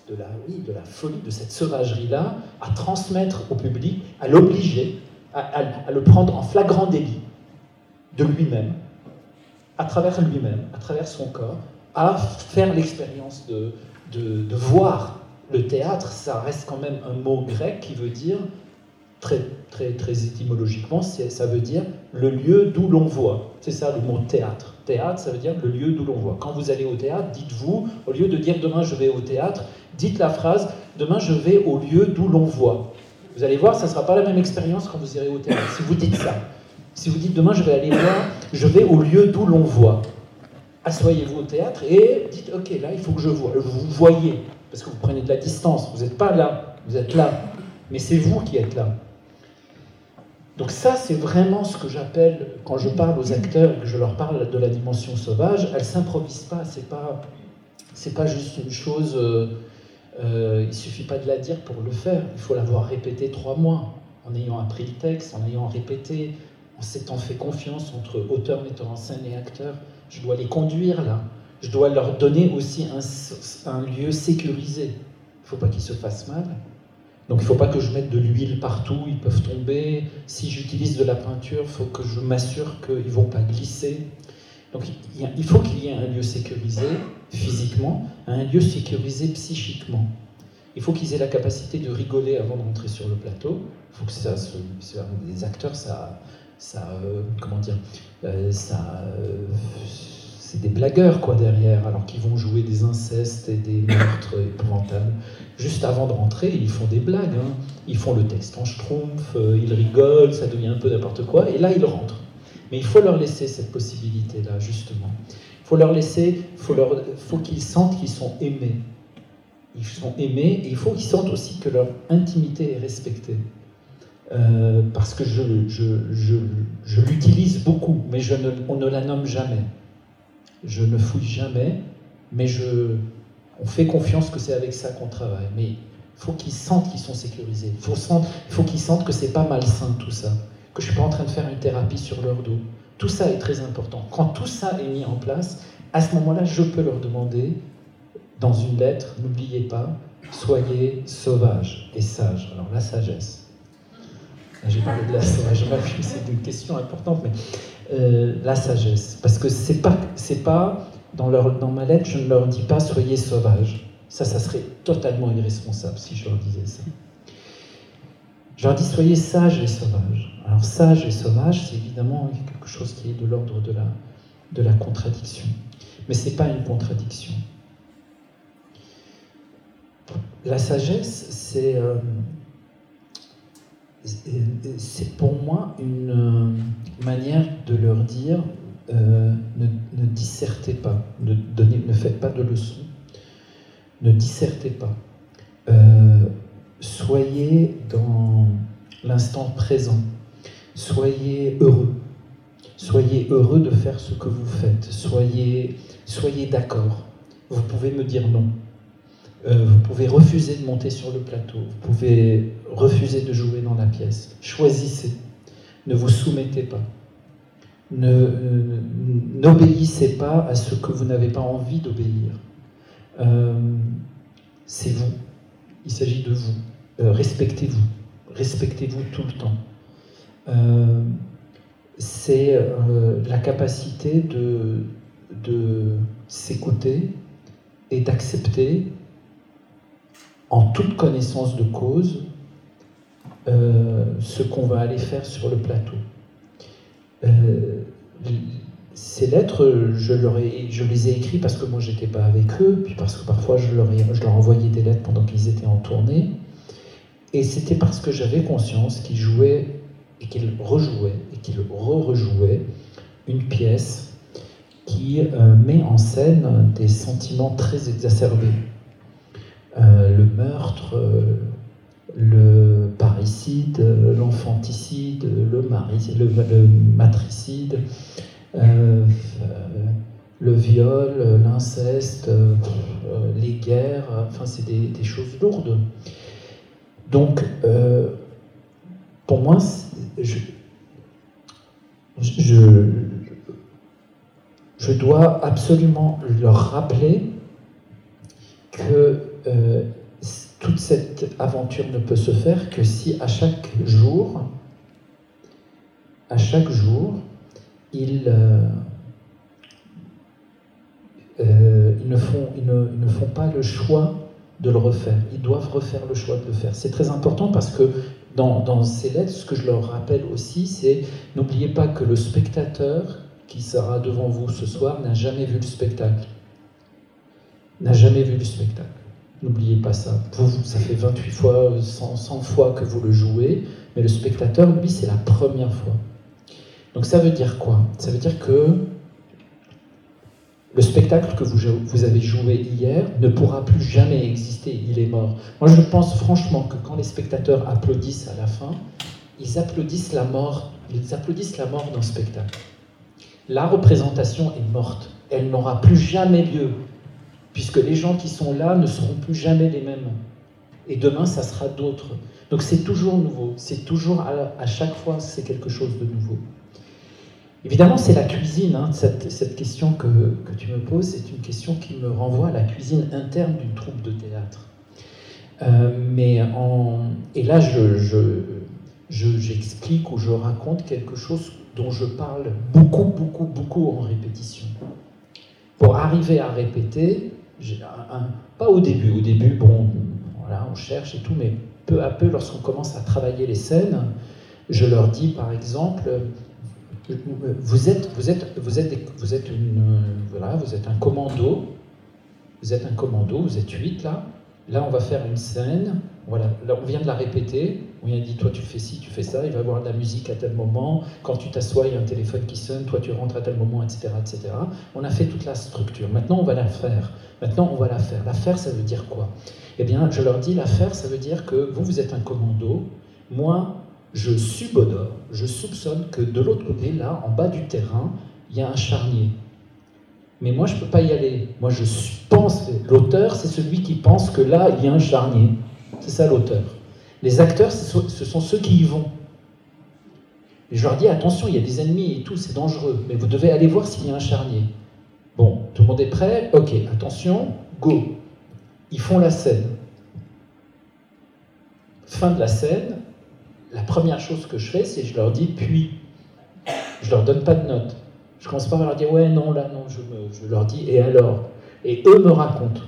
de, la, folie, de cette sauvagerie-là, à transmettre au public, à l'obliger, à le prendre en flagrant délit de lui-même, à travers lui-même, à travers son corps, à faire l'expérience de, de, voir le théâtre. Ça reste quand même un mot grec qui veut dire, très, très, très étymologiquement, ça veut dire le lieu d'où l'on voit. C'est ça le mot théâtre. Théâtre, ça veut dire le lieu d'où l'on voit. Quand vous allez au théâtre, dites-vous, au lieu de dire demain je vais au théâtre, dites la phrase demain je vais au lieu d'où l'on voit. Vous allez voir, ça ne sera pas la même expérience quand vous irez au théâtre, si vous dites ça. Si vous dites demain je vais aller voir, je vais au lieu d'où l'on voit. Assoyez-vous au théâtre et dites ok là il faut que je vois. Vous voyez parce que vous prenez de la distance. Vous n'êtes pas là, vous êtes là, mais c'est vous qui êtes là. Donc ça c'est vraiment ce que j'appelle quand je parle aux acteurs et que je leur parle de la dimension sauvage, elles s'improvisent pas. C'est pas c'est pas juste une chose. Euh, euh, il suffit pas de la dire pour le faire. Il faut l'avoir répété trois mois en ayant appris le texte, en ayant répété, en s'étant fait confiance entre auteur, metteur en scène et acteur. Je dois les conduire là. Je dois leur donner aussi un, lieu sécurisé. Il ne faut pas qu'ils se fassent mal. Donc il ne faut pas que je mette de l'huile partout, ils peuvent tomber. Si j'utilise de la peinture, il faut que je m'assure qu'ils ne vont pas glisser. Donc il faut qu'il y ait un lieu sécurisé physiquement, un lieu sécurisé psychiquement. Il faut qu'ils aient la capacité de rigoler avant de rentrer sur le plateau. Il faut que ça, les acteurs, ça, ça, euh, comment dire, euh, ça, euh, c'est des blagueurs quoi derrière, alors qu'ils vont jouer des incestes et des meurtres épouvantables. Juste avant de rentrer, ils font des blagues, hein. ils font le texte en schtroumpf, ils rigolent, ça devient un peu n'importe quoi, et là ils rentrent. Mais il faut leur laisser cette possibilité-là, justement. Il faut leur laisser, faut, faut qu'ils sentent qu'ils sont aimés. Ils sont aimés, et il faut qu'ils sentent aussi que leur intimité est respectée. Euh, parce que je, je, l'utilise beaucoup, mais je ne, on ne la nomme jamais. Je ne fouille jamais, mais je, on fait confiance que c'est avec ça qu'on travaille. Mais il faut qu'ils sentent qu'ils sont sécurisés. Il faut, faut qu'ils sentent que c'est pas malsain tout ça, que je suis pas en train de faire une thérapie sur leur dos. Tout ça est très important. Quand tout ça est mis en place, à ce moment-là, je peux leur demander, dans une lettre, n'oubliez pas, soyez sauvages et sages. Alors la sagesse J'ai parlé de la sagesse, c'est une question importante, mais euh, la sagesse. Parce que c'est pas, c'est pas dans, leur, dans ma lettre, je ne leur dis pas soyez sauvages. Ça, ça serait totalement irresponsable si je leur disais ça. Je leur dis soyez sages et sauvages. Alors sage et sauvage, c'est évidemment quelque chose qui est de l'ordre de la, de la contradiction. Mais ce n'est pas une contradiction. La sagesse, c'est euh, c'est pour moi une euh, manière de leur dire euh, ne, dissertez pas, ne, ne faites pas de leçons, ne dissertez pas. soyez dans l'instant présent, soyez heureux, soyez heureux de faire ce que vous faites, soyez, soyez d'accord. Vous pouvez me dire non. Euh, vous pouvez refuser de monter sur le plateau, vous pouvez refuser de jouer dans la pièce. Choisissez, ne vous soumettez pas. N'obéissez pas à ce que vous n'avez pas envie d'obéir. Euh, c'est vous, il s'agit de vous. Euh, respectez-vous, respectez-vous tout le temps. c'est la capacité de s'écouter et d'accepter en toute connaissance de cause euh, ce qu'on va aller faire sur le plateau. Euh, ces lettres, je, les ai écrites parce que moi j'étais pas avec eux, puis parce que parfois je leur, envoyais des lettres pendant qu'ils étaient en tournée. Et c'était parce que j'avais conscience qu'ils jouaient et qu'ils rejouaient et qu'ils re-rejouaient une pièce qui euh, met en scène des sentiments très exacerbés. Le meurtre, le parricide, l'enfanticide, le, le, matricide, euh, le viol, l'inceste, les guerres, enfin c'est des, choses lourdes. Donc, pour moi, je, je, dois absolument leur rappeler que euh, toute cette aventure ne peut se faire que si à chaque jour, à chaque jour, ils, euh, euh, ils, ne font, ils, ne, font, pas le choix de le refaire. Ils doivent refaire le choix de le faire. C'est très important parce que dans, dans, ces lettres, ce que je leur rappelle aussi, c'est n'oubliez pas que le spectateur qui sera devant vous ce soir n'a jamais vu le spectacle. N'a jamais vu le spectacle. N'oubliez pas ça. Ça fait 28 fois, 100, fois que vous le jouez, mais le spectateur, lui, c'est la première fois. Donc ça veut dire quoi? Ça veut dire que le spectacle que vous, vous, avez joué hier ne pourra plus jamais exister, il est mort. Moi je pense franchement que quand les spectateurs applaudissent à la fin, ils applaudissent la mort, ils applaudissent la mort d'un spectacle. La représentation est morte, elle n'aura plus jamais lieu puisque les gens qui sont là ne seront plus jamais les mêmes. Et demain, ça sera d'autres. Donc c'est toujours nouveau, c'est toujours à, chaque fois, c'est quelque chose de nouveau. Évidemment, c'est la cuisine, hein, cette, question que, tu me poses, c'est une question qui me renvoie à la cuisine interne d'une troupe de théâtre. Euh, mais et là, je, j'explique je, ou je raconte quelque chose dont je parle beaucoup, beaucoup, beaucoup en répétition. Pour arriver à répéter, pas au début, au début, bon, on cherche et tout, mais peu à peu, lorsqu'on commence à travailler les scènes, je leur dis par exemple, vous êtes, vous voilà, vous êtes un commando, vous êtes un commando, vous êtes huit là. Là, on va faire une scène. Voilà, là, on vient de la répéter. On vient dit, toi, tu fais ci, tu fais ça. Il va y avoir de la musique à tel moment. Quand tu t'assois, il y a un téléphone qui sonne. Toi, tu rentres à tel moment, etc., etc. On a fait toute la structure. Maintenant, on va la faire. Maintenant, on va la faire. La faire, ça veut dire quoi? Eh bien, je leur dis, la faire, ça veut dire que vous, vous êtes un commando. Moi, je subodore, je soupçonne que de l'autre côté, là, en bas du terrain, il y a un charnier. Mais moi, je ne peux pas y aller. Moi, je pense, l'auteur, c'est celui qui pense que là, il y a un charnier. C'est ça l'auteur. Les acteurs, ce sont ceux qui y vont. Je leur dis, attention, il y a des ennemis et tout, c'est dangereux, mais vous devez aller voir s'il y a un charnier. Bon, tout le monde est prêt Ok, attention, go. Ils font la scène. Fin de la scène, la première chose que je fais, c'est je leur dis puis. Je leur donne pas de notes. Je commence pas à leur dire ouais, non, là, non. Je, je leur dis et alors? Et eux me racontent.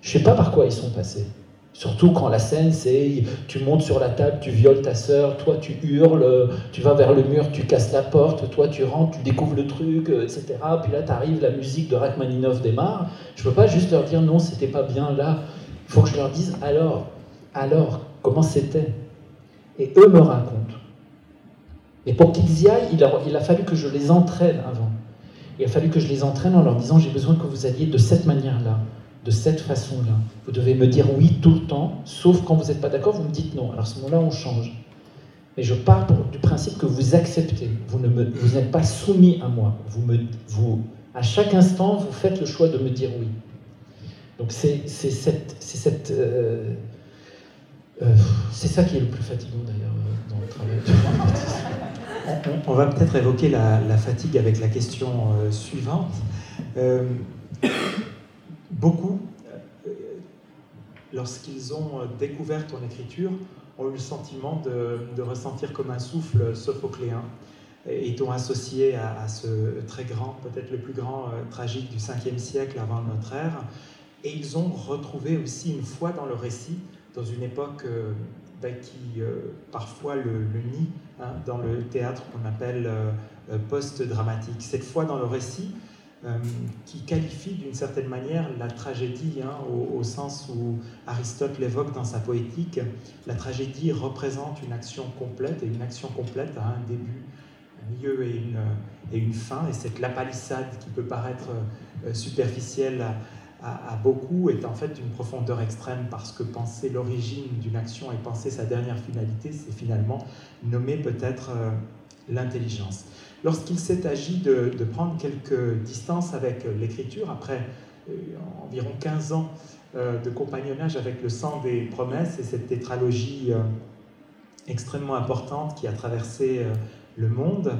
Je sais pas par quoi ils sont passés. Surtout quand la scène, c'est tu montes sur la table, tu violes ta sœur, toi tu hurles, tu vas vers le mur, tu casses la porte, toi tu rentres, tu découvres le truc, etc. Puis là, tu arrives, la musique de Rachmaninov démarre. Je peux pas juste leur dire non, c'était pas bien là. Il faut que je leur dise alors, alors, comment c'était? Et eux me racontent. Et pour qu'ils y aillent, il a, il a fallu que je les entraîne avant. Il a fallu que je les entraîne en leur disant j'ai besoin que vous alliez de cette manière-là de cette façon-là. Vous devez me dire oui tout le temps, sauf quand vous n'êtes pas d'accord, vous me dites non. Alors à ce moment-là, on change. Mais je pars du principe que vous acceptez. Vous n'êtes pas soumis à moi. À chaque instant, vous faites le choix de me dire oui. Donc c'est euh, euh, ça qui est le plus fatigant d'ailleurs dans le travail. On, va peut-être évoquer la, fatigue avec la question euh, suivante beaucoup, euh, lorsqu'ils ont euh, découvert ton écriture, ont eu le sentiment de, ressentir comme un souffle sophocléen et t'ont associé à, ce très grand, peut-être le plus grand euh, tragique du 5e siècle avant notre ère. Et ils ont retrouvé aussi une foi dans le récit, dans une époque ben, qui parfois le, nie, hein, dans le théâtre qu'on appelle post-dramatique. Cette foi dans le récit, euh, qui qualifie d'une certaine manière la tragédie, hein, au, sens où Aristote l'évoque dans sa poétique. La tragédie représente une action complète, et une action complète a un début, un milieu et une, et une fin. Et cette lapalissade qui peut paraître euh, superficielle à, beaucoup est en fait d'une profondeur extrême parce que penser l'origine d'une action et penser sa dernière finalité, c'est finalement nommer peut-être euh, l'intelligence. Lorsqu'il s'est agi de, prendre quelques distances avec l'écriture, après euh, environ 15 ans euh, de compagnonnage avec le sang des promesses et cette tétralogie euh, extrêmement importante qui a traversé le monde,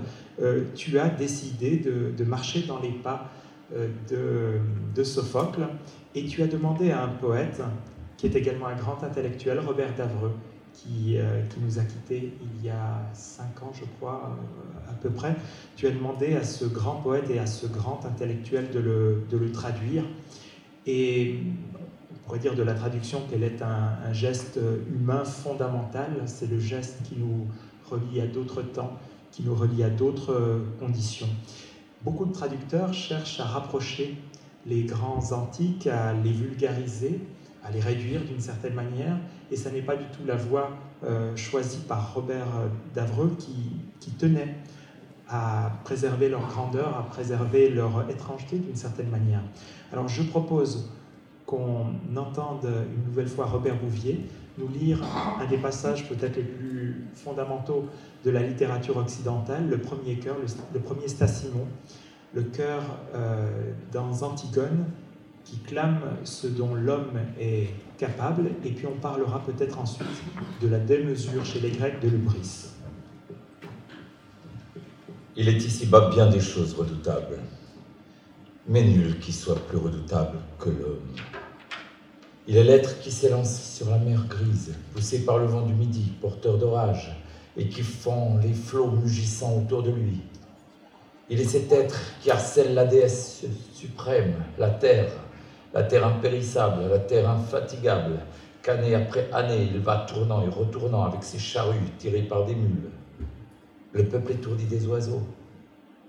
tu as décidé de, marcher dans les pas de, de, Sophocle et tu as demandé à un poète, qui est également un grand intellectuel, Robert Davreux, qui, euh, qui, nous a quittés il y a cinq ans, je crois, euh, à peu près. Tu as demandé à ce grand poète et à ce grand intellectuel de le, de le traduire. Et on pourrait dire de la traduction qu'elle est un, un, geste humain fondamental. C'est le geste qui nous relie à d'autres temps, qui nous relie à d'autres conditions. Beaucoup de traducteurs cherchent à rapprocher les grands antiques, à les vulgariser, à les réduire d'une certaine manière, et ça n'est pas du tout la voie euh, choisie par Robert euh, Davreux qui, tenait à préserver leur grandeur, à préserver leur étrangeté d'une certaine manière. Alors je propose qu'on entende une nouvelle fois Robert Bouvier nous lire un des passages peut-être les plus fondamentaux de la littérature occidentale, le premier chœur, le, premier Stassimon, le chœur euh, dans Antigone, qui clame ce dont l'homme est et puis on parlera peut-être ensuite de la démesure chez les Grecs de l'ubris. Il est ici-bas bien des choses redoutables, mais nul qui soit plus redoutable que l'homme. Il est l'être qui s'élance sur la mer grise, poussé par le vent du midi, porteur d'orage, et qui fend les flots mugissant autour de lui. Il est cet être qui harcèle la déesse suprême, la terre, la terre impérissable, la terre infatigable, qu'année après année il va tournant et retournant avec ses charrues tirées par des mules. Le peuple étourdi des oiseaux,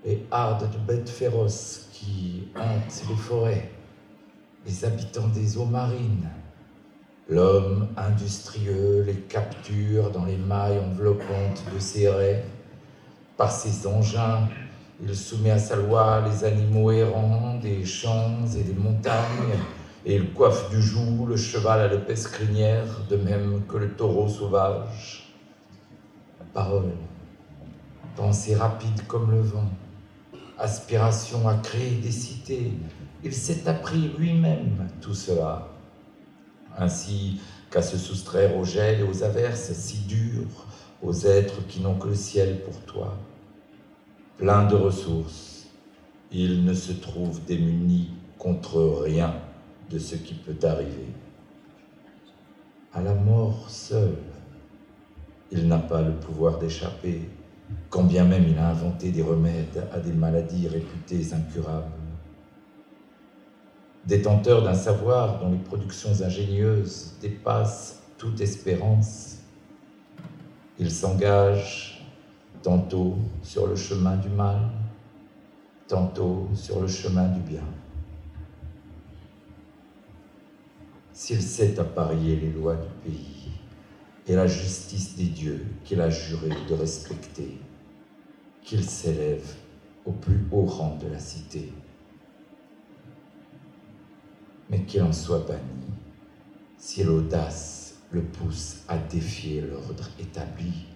les hardes de bêtes féroces qui hantent les forêts, les habitants des eaux marines, l'homme industrieux les capture dans les mailles enveloppantes de ses raies, par ses engins il soumet à sa loi les animaux errants des champs et des montagnes, et il coiffe du joug le cheval à l'épaisse crinière, de même que le taureau sauvage. Parole, pensée rapide comme le vent, aspiration à créer des cités, il s'est appris lui-même tout cela, ainsi qu'à se soustraire au gel et aux averses si dures, aux êtres qui n'ont que le ciel pour toi plein de ressources, il ne se trouve démuni contre rien de ce qui peut arriver. À la mort seule, il n'a pas le pouvoir d'échapper, quand bien même il a inventé des remèdes à des maladies réputées incurables. Détenteur d'un savoir dont les productions ingénieuses dépassent toute espérance, il s'engage tantôt sur le chemin du mal, tantôt sur le chemin du bien. S'il sait apparier les lois du pays et la justice des dieux qu'il a juré de respecter, qu'il s'élève au plus haut rang de la cité, mais qu'il en soit banni si l'audace le pousse à défier l'ordre établi,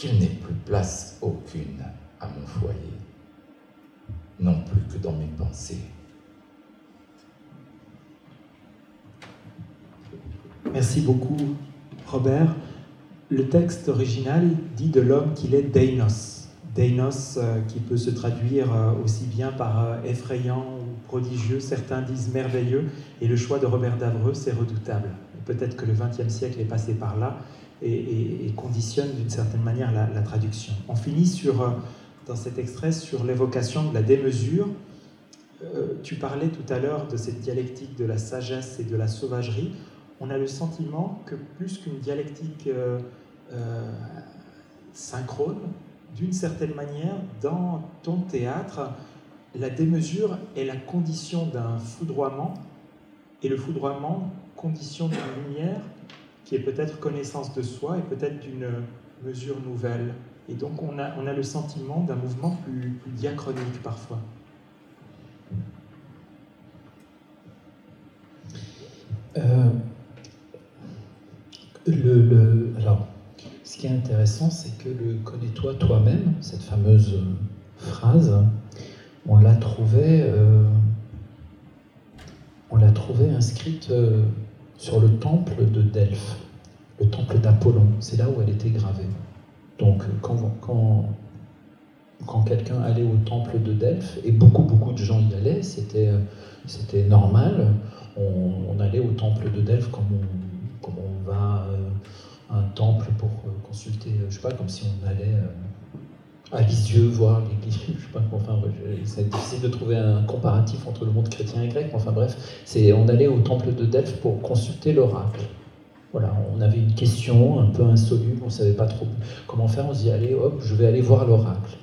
qu'il n'ait plus place aucune à mon foyer, non plus que dans mes pensées. Merci beaucoup, Robert. Le texte original dit de l'homme qu'il est Deinos. Deinos euh, qui peut se traduire euh, aussi bien par euh, effrayant ou prodigieux, certains disent merveilleux, et le choix de Robert Davreux, c'est redoutable. Peut-être que le XXe siècle est passé par là et, conditionne d'une certaine manière la, traduction. On finit sur, dans cet extrait sur l'évocation de la démesure. tu parlais tout à l'heure de cette dialectique de la sagesse et de la sauvagerie on a le sentiment que plus qu'une dialectique euh, euh, synchrone, d'une certaine manière, dans ton théâtre, la démesure est la condition d'un foudroiement, et le foudroiement, condition d'une lumière qui est peut-être connaissance de soi et peut-être d'une mesure nouvelle. Et donc on a, on a le sentiment d'un mouvement plus, diachronique parfois. Euh, le, alors, ce qui est intéressant, c'est que le connais-toi toi-même, cette fameuse phrase, on l'a trouvée, euh, on l'a trouvée inscrite euh, sur le temple de Delphes, le temple d'Apollon. C'est là où elle était gravée. Donc, quand, quand, quand quelqu'un allait au temple de Delphes, et beaucoup, beaucoup de gens y allaient, c'était, c'était normal, on, allait au temple de Delphes comme on comme on va à un temple pour euh, consulter, euh, je sais pas, comme si on allait euh, à Lisieux voir l'église, je sais pas, enfin, c'est difficile de trouver un comparatif entre le monde chrétien et grec, enfin bref, c'est on allait au temple de Delphes pour consulter l'oracle. Voilà, on avait une question un peu insoluble, on ne savait pas trop comment faire, on se dit, allez, hop, je vais aller voir l'oracle.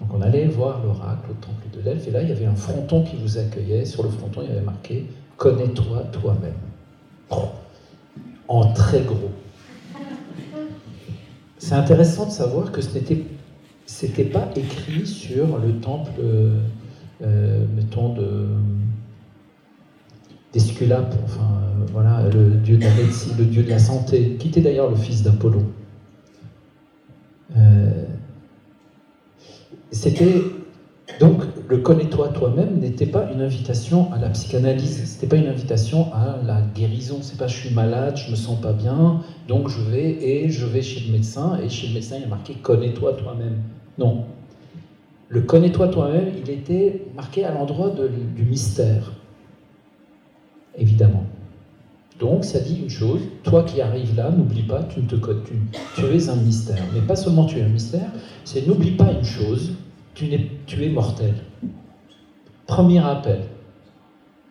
Donc on allait voir l'oracle au temple de Delphes, et là, il y avait un fronton qui vous accueillait. Sur le fronton, il y avait marqué Connais-toi toi-même en très gros. C'est intéressant de savoir que ce n'était c'était pas écrit sur le temple, euh, mettons, de d'Esculape, enfin voilà, le dieu de la médecine, le dieu de la santé, qui était d'ailleurs le fils d'Apollon. Euh, c'était donc le connais-toi toi-même n'était pas une invitation à la psychanalyse, c'était pas une invitation à la guérison. C'est pas je suis malade, je me sens pas bien, donc je vais et je vais chez le médecin et chez le médecin il y a marqué connais-toi toi-même. Non. Le connais-toi toi-même, il était marqué à l'endroit du mystère, évidemment. Donc ça dit une chose, toi qui arrives là, n'oublie pas, tu, ne te, tu, tu es un mystère. Mais pas seulement tu es un mystère, c'est n'oublie pas une chose, tu, es, mortel. Premier appel,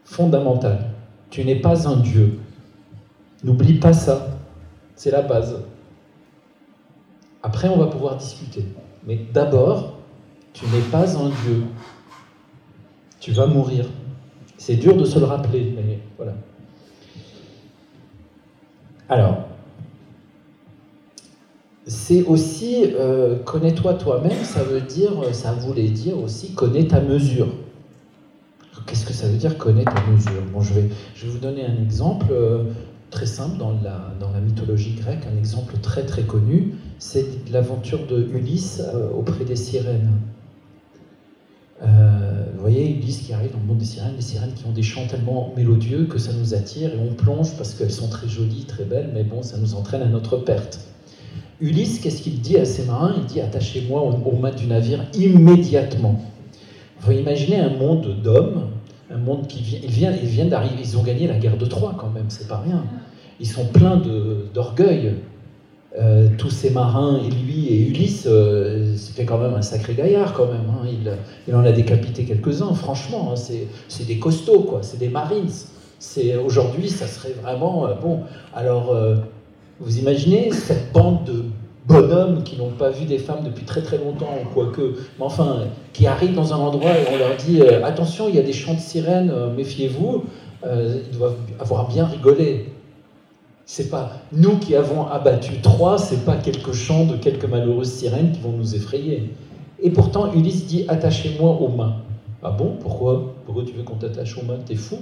fondamental. Tu n'es pas un Dieu. N'oublie pas ça. C'est la base. Après, on va pouvoir discuter. Mais d'abord, tu n'es pas un Dieu. Tu vas mourir. C'est dur de se le rappeler, mais voilà. Alors, c'est aussi euh, connais-toi toi-même, ça veut dire, ça voulait dire aussi connais ta mesure. Qu'est-ce que ça veut dire connais ta mesure? Je vais, vous donner un exemple euh, très simple dans la, mythologie grecque, un exemple très très connu, c'est l'aventure de Ulysse euh, auprès des sirènes. vous voyez, Ulysse qui arrive dans le monde des sirènes, des sirènes qui ont des chants tellement mélodieux que ça nous attire et on plonge parce qu'elles sont très jolies, très belles, mais bon, ça nous entraîne à notre perte. Ulysse, qu'est-ce qu'il dit à ses marins? Il dit Attachez-moi au, mât du navire immédiatement. Vous imaginez un monde d'hommes, un monde qui vient, ils viennent, d'arriver, ils ont gagné la guerre de Troie quand même, c'est pas rien. Ils sont pleins d'orgueil. euh, tous ces marins et lui et Ulysse, euh, c'était quand même un sacré gaillard quand même. Hein. Il, en a décapité quelques-uns, franchement. Hein. c'est des costauds, quoi. C'est des marines. Aujourd'hui, ça serait vraiment euh, bon. Alors, vous imaginez cette bande de bonhommes qui n'ont pas vu des femmes depuis très très longtemps, quoique, mais enfin, qui arrivent dans un endroit et on leur dit attention, il y a des chants de sirènes, méfiez-vous. ils doivent avoir bien rigolé. C'est pas nous qui avons abattu trois, c'est pas quelques chants de quelques malheureuses sirènes qui vont nous effrayer. Et pourtant, Ulysse dit Attachez-moi aux mains. Ah bon Pourquoi? Pourquoi tu veux qu'on t'attache aux mains? T'es fou?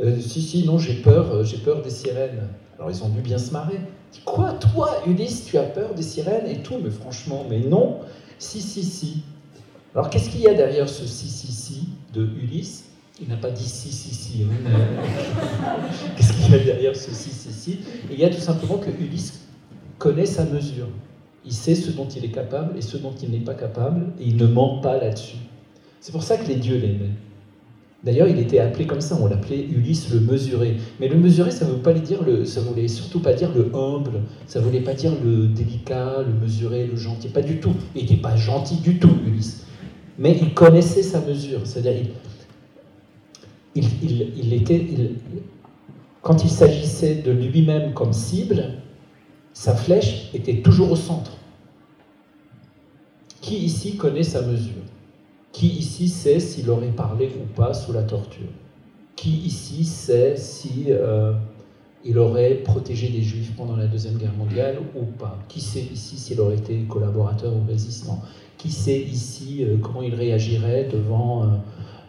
Euh, Si, si, non, j'ai peur, euh, j'ai peur des sirènes. Alors ils ont dû bien se marrer. Quoi, toi, Ulysse, tu as peur des sirènes et tout? Mais franchement, mais non. Si, si, si. Alors qu'est-ce qu'il y a derrière ce si, si, si de Ulysse? Il n'a pas dit si, si, si. Hein, qu'est-ce qu'il y a derrière ce si, si, si? Il y a tout simplement que Ulysse connaît sa mesure. Il sait ce dont il est capable et ce dont il n'est pas capable, et il ne ment pas là-dessus. C'est pour ça que les dieux l'aimaient. D'ailleurs, il était appelé comme ça, on l'appelait Ulysse le mesuré. Mais le mesuré, ça ne veut pas dire le, ça voulait surtout pas dire le humble, ça voulait pas dire le délicat, le mesuré, le gentil, pas du tout. Il n'était pas gentil du tout, Ulysse. Mais il connaissait sa mesure, c'est-à-dire il, quand il s'agissait de lui-même comme cible, sa flèche était toujours au centre. Qui ici connaît sa mesure? Qui ici sait s'il aurait parlé ou pas sous la torture? Qui ici sait si euh, il aurait protégé des juifs pendant la Deuxième Guerre mondiale ou pas? Qui sait ici s'il aurait été collaborateur ou résistant Qui sait ici euh, comment il réagirait devant... Euh,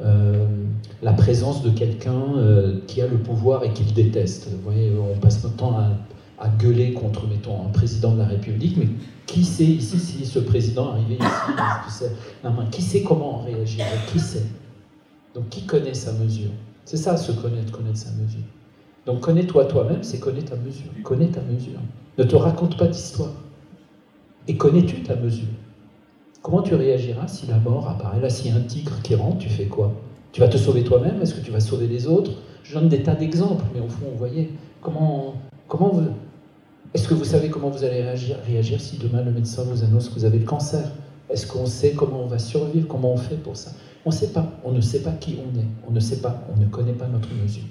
euh, la présence de quelqu'un qui a le pouvoir et qu'il déteste? Vous voyez, on passe notre temps à, gueuler contre, mettons, un président de la République, mais qui sait ici si ce président arrivait ici, qui sait comment réagir, qui sait? Donc qui connaît sa mesure? C'est ça, se connaître, connaître sa mesure. Donc connais-toi toi-même, c'est connaître ta mesure. Connais ta mesure. Ne te raconte pas d'histoire. Et connais-tu ta mesure? Comment tu réagiras si la mort apparaît? Là, s'il y a un tigre qui rentre, tu fais quoi? Tu vas te sauver toi-même? Est-ce que tu vas sauver les autres? Je donne des tas d'exemples, mais au fond, vous voyez, comment, comment. Est-ce que vous savez comment vous allez réagir, si demain le médecin vous annonce que vous avez le cancer? Est-ce qu'on sait comment on va survivre? Comment on fait pour ça? On ne sait pas. On ne sait pas qui on est. On ne sait pas. On ne connaît pas notre mesure.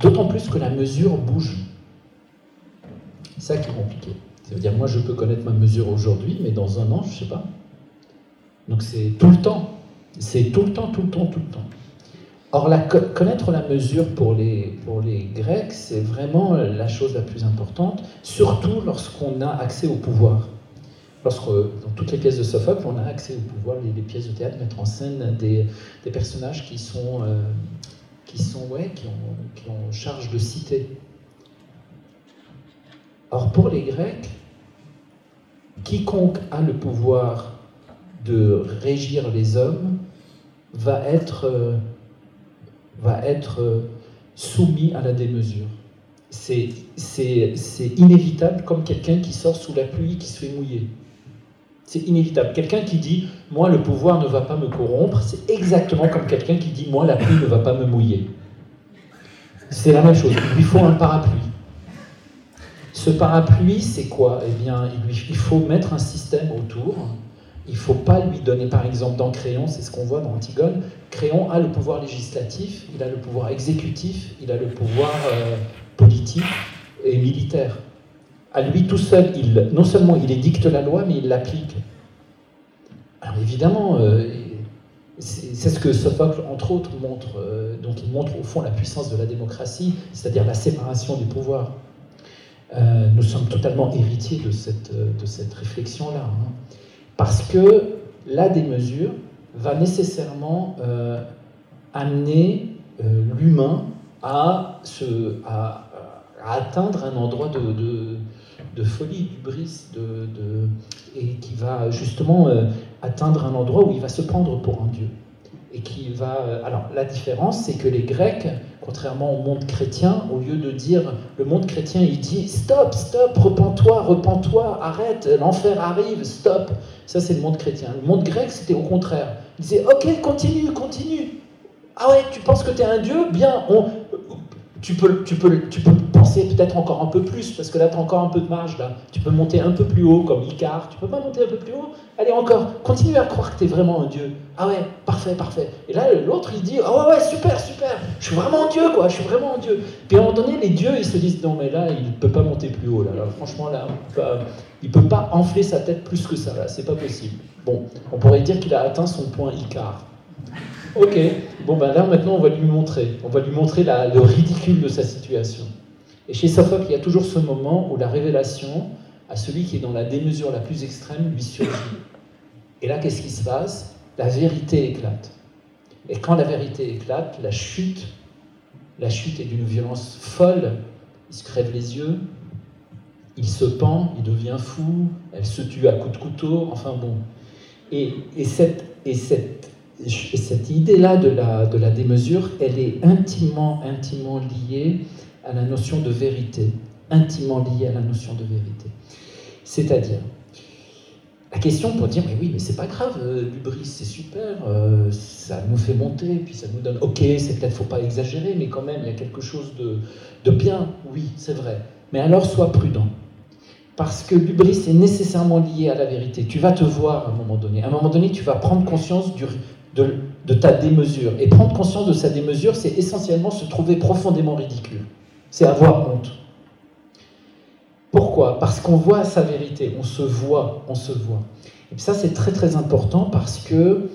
D'autant plus que la mesure bouge. C'est ça qui est compliqué. Ça veut dire, moi, je peux connaître ma mesure aujourd'hui, mais dans un an, je ne sais pas. Donc c'est tout le temps. C'est tout le temps, tout le temps, tout le temps. Or, connaître la mesure pour les, pour les Grecs, c'est vraiment la chose la plus importante, surtout lorsqu'on a accès au pouvoir. Lorsque, dans toutes les pièces de Sophocle, on a accès au pouvoir, les, pièces de théâtre mettent en scène des, des personnages qui sont, euh, qui, sont qui, ont, qui charge de citer. Or, pour les Grecs, quiconque a le pouvoir de régir les hommes va être, euh, va être euh, soumis à la démesure. C'est inévitable comme quelqu'un qui sort sous la pluie, qui se fait mouiller. C'est inévitable. Quelqu'un qui dit Moi, le pouvoir ne va pas me corrompre, c'est exactement comme quelqu'un qui dit Moi, la pluie ne va pas me mouiller. C'est la même chose. Il lui faut un parapluie. Ce parapluie, c'est quoi? Eh bien, il faut mettre un système autour il ne faut pas lui donner, par exemple, dans Créon, c'est ce qu'on voit dans Antigone, Créon a le pouvoir législatif, il a le pouvoir exécutif, il a le pouvoir euh, politique et militaire. À lui tout seul, non seulement il édicte la loi, mais il l'applique. Alors évidemment, euh, c'est ce que Sophocle, entre autres, montre. Euh, donc il montre au fond la puissance de la démocratie, c'est-à-dire la séparation des pouvoirs. nous sommes totalement héritiers de cette, de cette réflexion-là. Hein. Parce que la démesure va nécessairement euh, amener euh, l'humain à, à, atteindre un endroit de, de, folie, bris, de, et qui va justement euh, atteindre un endroit où il va se prendre pour un dieu. Et qui va. Alors, la différence, c'est que les Grecs Contrairement au monde chrétien, au lieu de dire, le monde chrétien, il dit stop, stop, repens-toi, repens-toi, arrête, l'enfer arrive, stop. Ça, c'est le monde chrétien. Le monde grec, c'était au contraire. Il disait ok, continue, continue. Ah ouais, tu penses que tu es un dieu? Bien, on... tu peux, tu peux, tu peux penser peut-être encore un peu plus, parce que là, tu as encore un peu de marge. Là. Tu peux monter un peu plus haut, comme Icar. Tu peux pas monter un peu plus haut Allez, encore. Continue à croire que tu es vraiment un Dieu. Ah ouais, parfait, parfait. Et là, l'autre, il dit Ah ouais, ouais, super, super. Je suis vraiment un Dieu, quoi. Je suis vraiment un Dieu. Puis à un moment donné, les dieux, ils se disent Non, mais là, il ne peut pas monter plus haut. Là, franchement, là, il ne peut pas enfler sa tête plus que ça. Là, c'est pas possible. Bon, on pourrait dire qu'il a atteint son point Icar. Ok, bon ben là maintenant on va lui montrer, on va lui montrer le ridicule de sa situation. Et chez Sophocle, il y a toujours ce moment où la révélation à celui qui est dans la démesure la plus extrême lui surgit. Et là, qu'est-ce qui se passe? La vérité éclate. Et quand la vérité éclate, la chute, la chute est d'une violence folle. Il se crève les yeux, il se pend, il devient fou, elle se tue à coups de couteau, enfin bon. Et, et cette, et cette cette idée-là de la, de la démesure, elle est intimement, intimement liée à la notion de vérité, intimement liée à la notion de vérité. C'est-à-dire, la question pour dire, mais oui, mais c'est pas grave, euh, l'ubris, c'est super, euh, ça nous fait monter, puis ça nous donne, ok, c'est peut-être, faut pas exagérer, mais quand même, il y a quelque chose de, de bien, oui, c'est vrai. Mais alors, sois prudent. Parce que l'ubris est nécessairement lié à la vérité. Tu vas te voir à un moment donné. À un moment donné, tu vas prendre conscience du, de, ta démesure. Et prendre conscience de sa démesure, c'est essentiellement se trouver profondément ridicule. C'est avoir honte. Pourquoi? Parce qu'on voit sa vérité, on se voit, on se voit. Et ça, c'est très très important parce que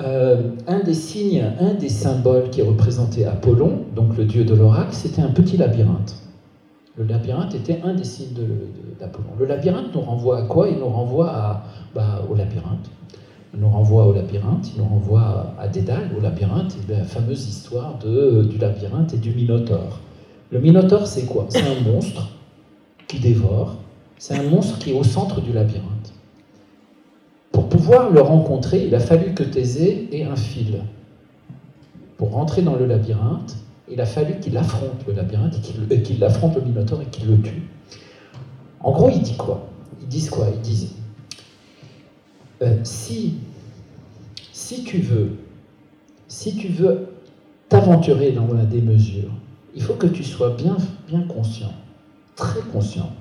euh, un des signes, un des symboles qui représentait Apollon, donc le dieu de l'oracle, c'était un petit labyrinthe. Le labyrinthe était un des signes d'Apollon. le labyrinthe nous renvoie à quoi? Il nous renvoie à, bah, au labyrinthe. Il nous renvoie au labyrinthe, il nous renvoie à Dédale, au labyrinthe, et la fameuse histoire du labyrinthe et du Minotaure. Le Minotaure, c'est quoi? C'est un monstre qui dévore, c'est un monstre qui est au centre du labyrinthe. Pour pouvoir le rencontrer, il a fallu que Thésée ait un fil. Pour rentrer dans le labyrinthe, il a fallu qu'il affronte le labyrinthe, et qu'il affronte le Minotaure et qu'il le tue. En gros, il dit quoi? Ils disent quoi? Ils disent euh, si, si tu veux, si tu veux t'aventurer dans la démesure, il faut que tu sois bien, bien conscient, très conscient,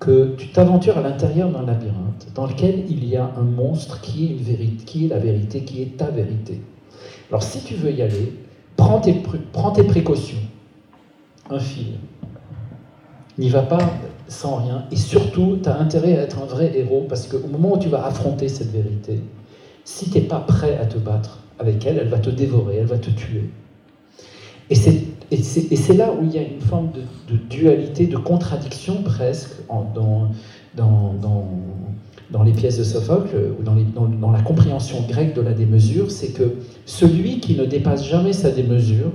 que tu t'aventures à l'intérieur d'un labyrinthe dans lequel il y a un monstre qui est, une vérité, qui est la vérité, qui est ta vérité. Alors si tu veux y aller, prends tes, prends tes précautions. Un fil. N'y va pas sans rien. Et surtout, tu as intérêt à être un vrai héros parce qu'au moment où tu vas affronter cette vérité, si tu n'es pas prêt à te battre avec elle, elle va te dévorer, elle va te tuer. Et c'est là où il y a une forme de, dualité, de contradiction presque dans, les pièces de Sophocle ou dans, les, dans la compréhension grecque de la démesure, c'est que celui qui ne dépasse jamais sa démesure,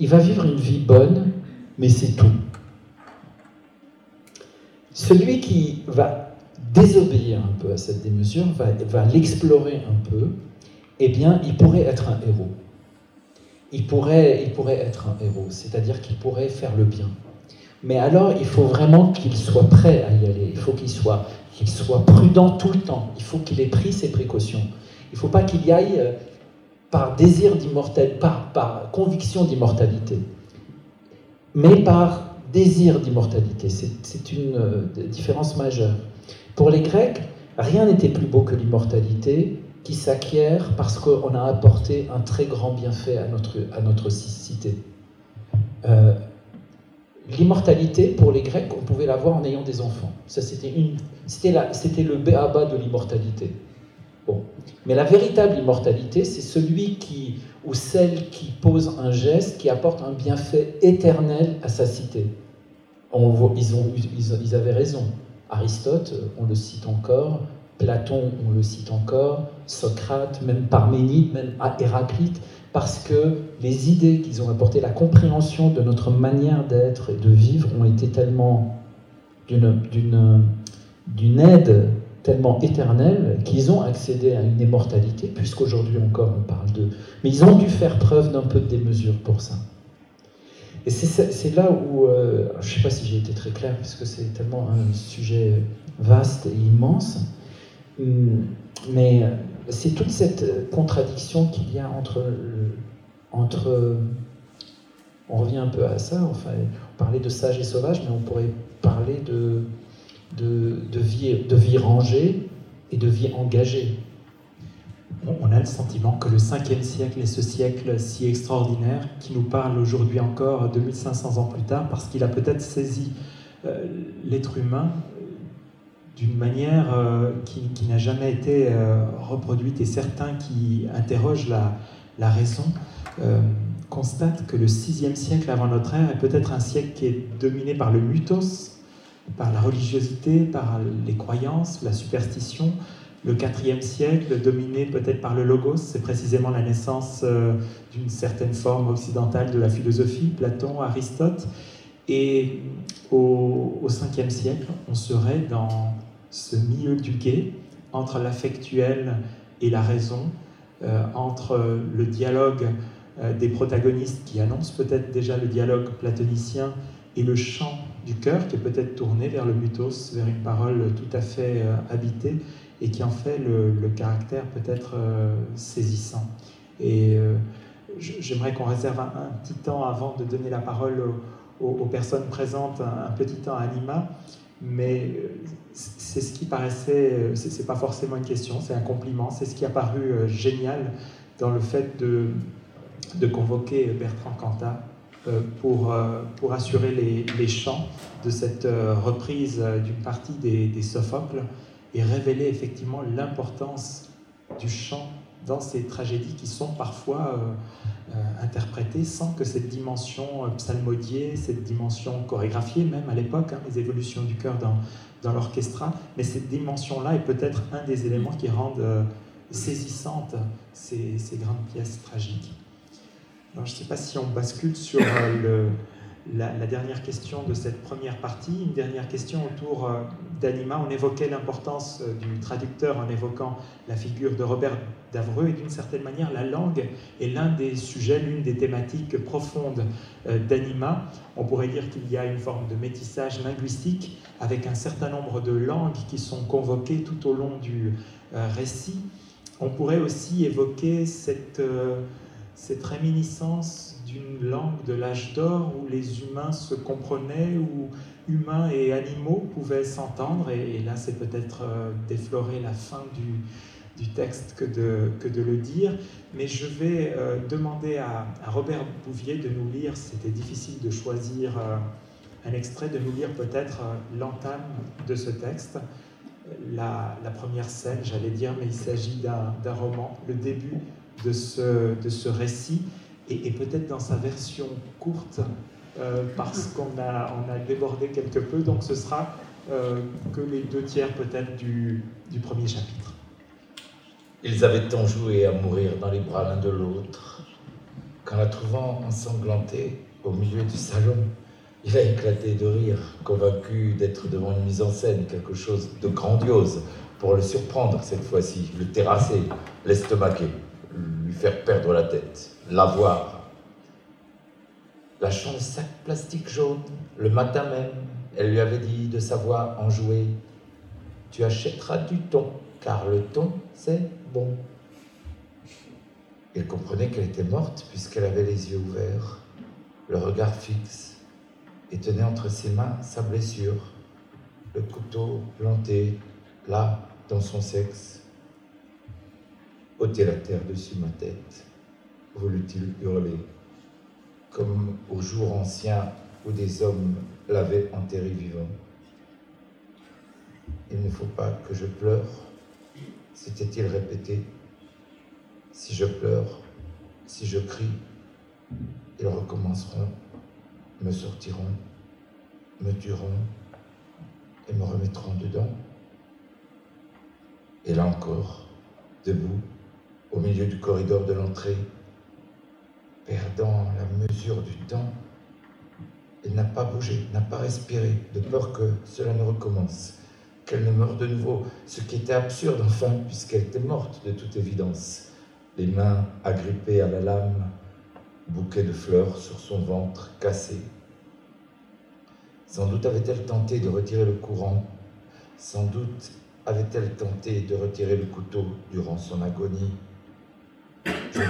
il va vivre une vie bonne, mais c'est tout. Celui qui va désobéir un peu à cette démesure, va, l'explorer un peu, eh bien, il pourrait être un héros. Il pourrait, être un héros, c'est-à-dire qu'il pourrait faire le bien. Mais alors, il faut vraiment qu'il soit prêt à y aller. Il faut qu'il soit, prudent tout le temps. Il faut qu'il ait pris ses précautions. Il ne faut pas qu'il y aille euh, par désir d'immortalité, par conviction d'immortalité, mais par désir d'immortalité. C'est une euh, différence majeure. Pour les Grecs, rien n'était plus beau que l'immortalité qui s'acquiert parce qu'on a apporté un très grand bienfait à notre, à notre cité. Euh, l'immortalité, pour les Grecs, on pouvait l'avoir en ayant des enfants. C'était, le béaba de l'immortalité. Bon. Mais la véritable immortalité, c'est celui qui, ou celle qui pose un geste qui apporte un bienfait éternel à sa cité ils, avaient raison. Aristote, on le cite encore, Platon, on le cite encore, Socrate, même Parménide, même Héraclite, parce que les idées qu'ils ont apportées, la compréhension de notre manière d'être et de vivre ont été tellement d'une aide tellement éternelle qu'ils ont accédé à une immortalité, puisqu'aujourd'hui encore on parle d'eux. Mais ils ont dû faire preuve d'un peu de démesure pour ça. Et c'est là où, euh, je ne sais pas si j'ai été très clair, puisque c'est tellement un sujet vaste et immense, hum, mais c'est toute cette contradiction qu'il y a entre, entre on revient un peu à ça. Enfin, on parlait de sage et sauvage, mais on pourrait parler de, de, vie, de vie rangée et de vie engagée. On a le sentiment que le 5e siècle est ce siècle si extraordinaire qui nous parle aujourd'hui encore 2500 ans plus tard parce qu'il a peut-être saisi euh, l'être humain d'une manière euh, qui, n'a jamais été euh, reproduite et certains qui interrogent la, la raison constatent que le 6e siècle avant notre ère est peut-être un siècle qui est dominé par le mythos, par la religiosité, par les croyances, la superstition. Le IVe siècle, dominé peut-être par le logos, c'est précisément la naissance euh, d'une certaine forme occidentale de la philosophie, Platon, Aristote. Et au, au 5e siècle, on serait dans ce milieu du guet entre l'affectuel et la raison, euh, entre le dialogue euh, des protagonistes qui annoncent peut-être déjà le dialogue platonicien et le chant du cœur qui est peut-être tourné vers le mythos, vers une parole tout à fait habitée et qui en fait le, caractère peut-être euh, saisissant. Et euh, j'aimerais qu'on réserve un, petit temps avant de donner la parole aux, personnes présentes, un, petit temps à Anima, mais c'est ce qui paraissait, c'est pas forcément une question, c'est un compliment, c'est ce qui a paru génial dans le fait de, de convoquer Bertrand Cantat euh, pour, euh, pour assurer les, les chants de cette euh, reprise d'une partie des, des Sophocles et révéler effectivement l'importance du chant dans ces tragédies qui sont parfois interprétées sans que cette dimension psalmodiée, cette dimension chorégraphiée même à l'époque, hein, les évolutions du chœur dans, dans l'orchestra, mais cette dimension-là est peut-être un des éléments qui rendent saisissantes ces, ces grandes pièces tragiques. Je ne sais pas si on bascule sur euh, la, dernière question de cette première partie, une dernière question autour euh, d'Anima. On évoquait l'importance euh, du traducteur en évoquant la figure de Robert Davreux et d'une certaine manière la langue est l'un des sujets, l'une des thématiques profondes d'Anima. On pourrait dire qu'il y a une forme de métissage linguistique avec un certain nombre de langues qui sont convoquées tout au long du récit. On pourrait aussi évoquer cette cette réminiscence d'une langue de l'âge d'or où les humains se comprenaient, où humains et animaux pouvaient s'entendre. Et, là, c'est peut-être euh, déflorer la fin du, du texte que de, que de, le dire. Mais je vais euh, demander à, Robert Bouvier de nous lire, c'était difficile de choisir euh, un extrait, de nous lire peut-être l'entame de ce texte. La, la première scène, j'allais dire, mais il s'agit d'un roman, le début de ce, de ce récit, et, peut-être dans sa version courte, euh, parce qu'on a, débordé quelque peu, donc ce sera euh, que les deux tiers peut-être du, du premier chapitre. Ils avaient tant joué à mourir dans les bras l'un de l'autre, qu'en la trouvant ensanglantée au milieu du salon, il a éclaté de rire, convaincu d'être devant une mise en scène, quelque chose de grandiose, pour le surprendre cette fois-ci, le terrasser, l'estomaquer faire perdre la tête, l'avoir. Lâchant le sac plastique jaune, le matin même, elle lui avait dit de savoir en jouer. Tu achèteras du thon, car le thon, c'est bon. Il comprenait qu'elle était morte puisqu'elle avait les yeux ouverts, le regard fixe, et tenait entre ses mains sa blessure, le couteau planté là dans son sexe ôtez la terre dessus ma tête, voulut-il hurler, comme au jour ancien où des hommes l'avaient enterré vivant. Il ne faut pas que je pleure, s'était-il répété. Si je pleure, si je crie, ils recommenceront, me sortiront, me tueront et me remettront dedans. Et là encore, debout, au milieu du corridor de l'entrée, perdant la mesure du temps. Elle n'a pas bougé, n'a pas respiré, de peur que cela ne recommence, qu'elle ne meure de nouveau, ce qui était absurde enfin, puisqu'elle était morte de toute évidence, les mains agrippées à la lame, bouquet de fleurs sur son ventre cassé. Sans doute avait-elle tenté de retirer le courant, sans doute avait-elle tenté de retirer le couteau durant son agonie, je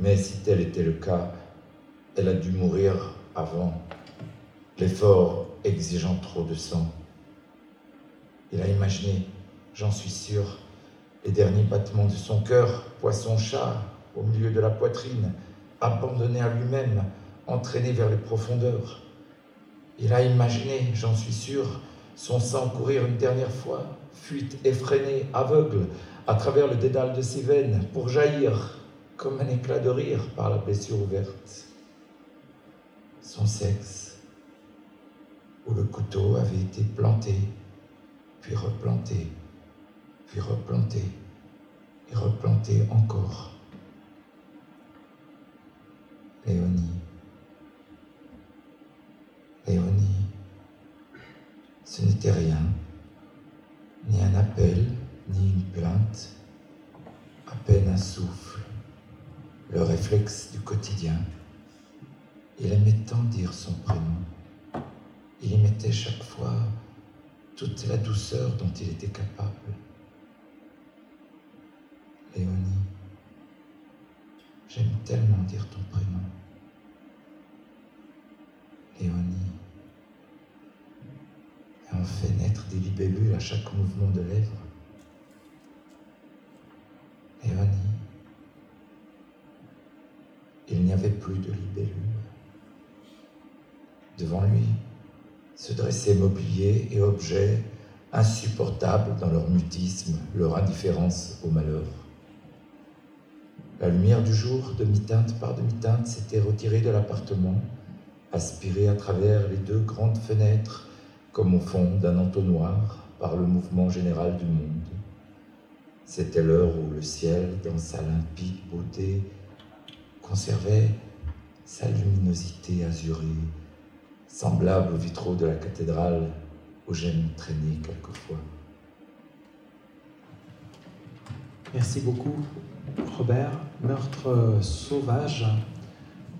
mais si tel était le cas, elle a dû mourir avant, l'effort exigeant trop de sang. Il a imaginé, j'en suis sûr, les derniers battements de son cœur, poisson-chat, au milieu de la poitrine, abandonné à lui-même, entraîné vers les profondeurs. Il a imaginé, j'en suis sûr, son sang courir une dernière fois, fuite effrénée, aveugle, à travers le dédale de ses veines, pour jaillir comme un éclat de rire par la blessure ouverte. Son sexe, où le couteau avait été planté, puis replanté, puis replanté, et replanté encore. Léonie, Léonie, ce n'était rien, ni un appel, ni une plainte, à peine un souffle, le réflexe du quotidien. Il aimait tant dire son prénom. Il y mettait chaque fois toute la douceur dont il était capable. Léonie, j'aime tellement dire ton prénom. Léonie. Et on fait naître des libellules à chaque mouvement de lèvres. Léonie. Il n'y avait de libellules. Devant lui se dressaient mobilier et objets insupportables dans leur mutisme, leur indifférence au malheur. La lumière du jour, demi-teinte par demi-teinte, s'était retirée de l'appartement, aspirée à travers les deux grandes fenêtres, comme au fond d'un entonnoir, par le mouvement général du monde. C'était l'heure où le ciel, dans sa limpide beauté, conservait sa luminosité azurée, semblable aux vitraux de la cathédrale où j'aime traîner quelquefois. Merci beaucoup, Robert. Meurtre sauvage.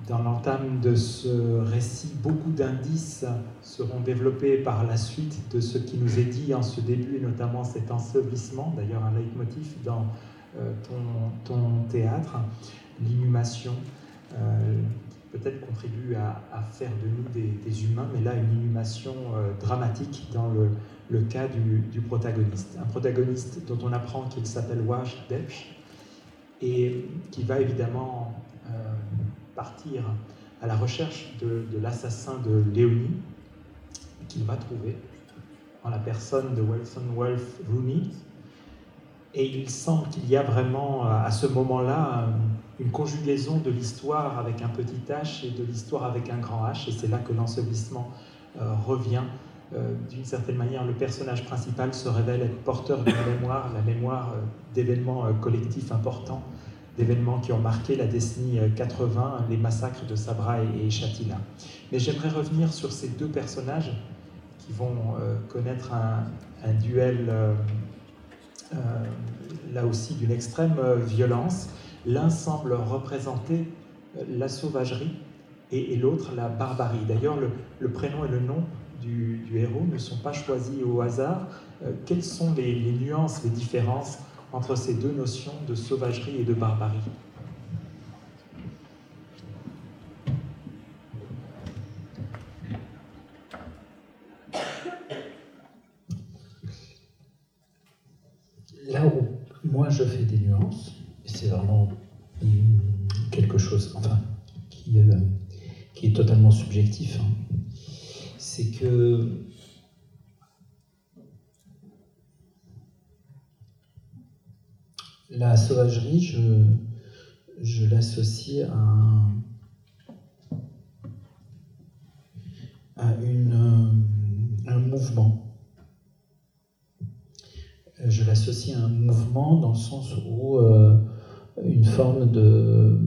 Dans l'entame de ce récit, beaucoup d'indices seront développés par la suite de ce qui nous est dit en ce début, notamment cet ensevelissement, d'ailleurs un leitmotiv dans euh, ton, théâtre, l'inhumation, euh, peut-être contribue à, faire de nous des, humains, mais là une inhumation euh, dramatique dans le, cas du, protagoniste. Un protagoniste dont on apprend qu'il s'appelle Wash Depch et qui va évidemment partir à la recherche de, l'assassin de Léonie, qu'il va trouver en la personne de Wilson Wolfe Rooney. Et il semble qu'il y a vraiment à ce moment-là une conjugaison de l'histoire avec un petit H et de l'histoire avec un grand H. Et c'est là que l'ensevelissement euh, revient. Euh, D'une certaine manière, le personnage principal se révèle être porteur d'une mémoire, la mémoire euh, d'événements collectifs importants d'événements qui ont marqué la décennie 80, les massacres de Sabra et, Chatila. Mais j'aimerais revenir sur ces deux personnages qui vont connaître un, duel, là aussi, d'une extrême violence. L'un semble représenter la sauvagerie et, l'autre la barbarie. D'ailleurs, le, prénom et le nom du, héros ne sont pas choisis au hasard. quelles sont les, les nuances, les différences entre ces deux notions de sauvagerie et de barbarie? Là où moi je fais des nuances, c'est vraiment quelque chose enfin, qui, euh, qui est totalement subjectif, hein, c'est que La sauvagerie, je, je l'associe à, à une, un mouvement. Je l'associe à un mouvement dans le sens où euh, une forme de,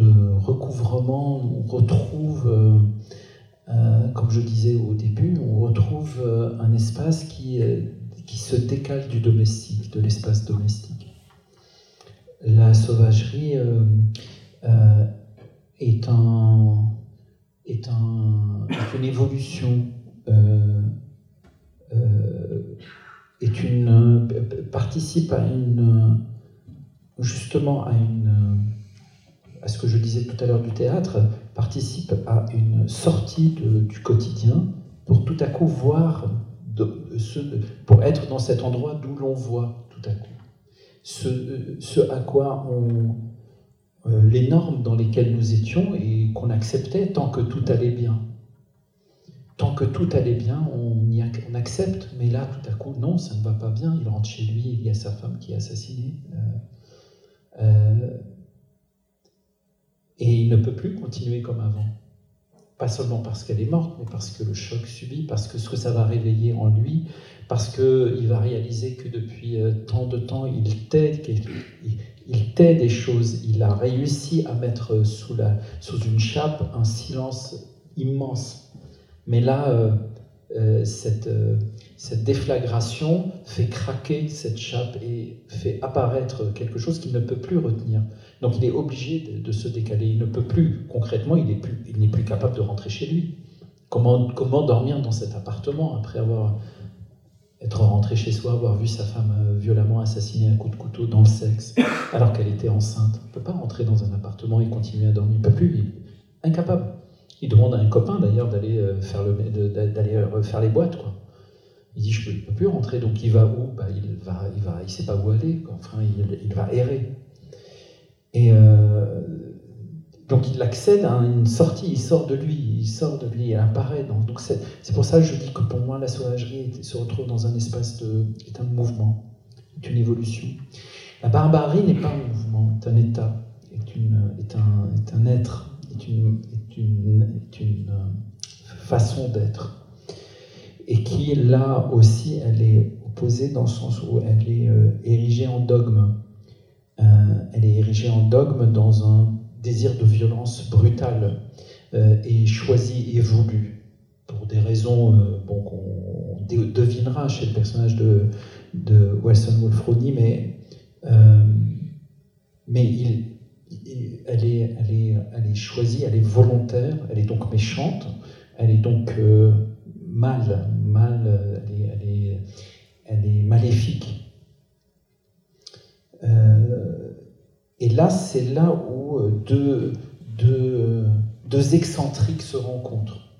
de recouvrement, on retrouve, euh, euh, comme je disais au début, on retrouve euh, un espace qui qui se décale du domestique, de l'espace domestique. La sauvagerie est, un, est, un, une évolution, est une, participe à une, justement à une, à ce que je disais tout à l'heure du théâtre, participe à une sortie du quotidien pour tout à coup voir, pour être dans cet endroit d'où l'on voit tout à coup. Ce, à quoi on, euh, les normes dans lesquelles nous étions et qu'on acceptait tant que tout allait bien. Tant que tout allait bien, on, y accepte, mais là, tout à coup, non, ça ne va pas bien. Il rentre chez lui, il y a sa femme qui est assassinée. Euh, euh, et il ne peut plus continuer comme avant. Pas seulement parce qu'elle est morte, mais parce que le choc subit, parce que ce que ça va réveiller en lui, parce qu'il va réaliser que depuis euh, tant de temps, il tait, il tait des choses, il a réussi à mettre sous, une chape un silence immense. Mais là, euh, cette, cette déflagration fait craquer cette chape et fait apparaître quelque chose qu'il ne peut plus retenir. Donc il est obligé de, se décaler. Il ne peut plus, concrètement, il n'est plus, capable de rentrer chez lui. Comment, dormir dans cet appartement après avoir être rentré chez soi, avoir vu sa femme euh, violemment assassinée à coup de couteau dans le sexe, alors qu'elle était enceinte? On ne peut pas rentrer dans un appartement et continuer à dormir. Il ne peut plus, est incapable. Il demande à un copain d'ailleurs d'aller euh, faire, faire les boîtes. Il dit je ne peux, plus rentrer, donc il va où? Bah, Il va, il va, il sait pas où aller. Enfin, il, va errer. Et euh, donc il accède à une sortie, il sort de lui, il sort de lui, il apparaît. donc c'est, pour ça que je dis que pour moi la sauvagerie se retrouve dans un espace de, est un mouvement, est une évolution. La barbarie n'est pas un mouvement, est un état, est, une, est, un, est un être, est une, est est une façon d'être. Et qui là aussi, elle est opposée dans le sens où elle est euh, érigée en dogme. Euh, elle est érigée en dogme dans un désir de violence brutale euh, et choisi et voulu pour des raisons qu'on devinera chez le personnage de, de Wilson Wolfroni, mais, mais elle, est, elle, est, elle est choisie, elle est volontaire, elle est donc méchante, elle est donc mal, mal, elle est, maléfique. Euh, et là, c'est là où euh, deux, deux, deux, excentriques se rencontrent,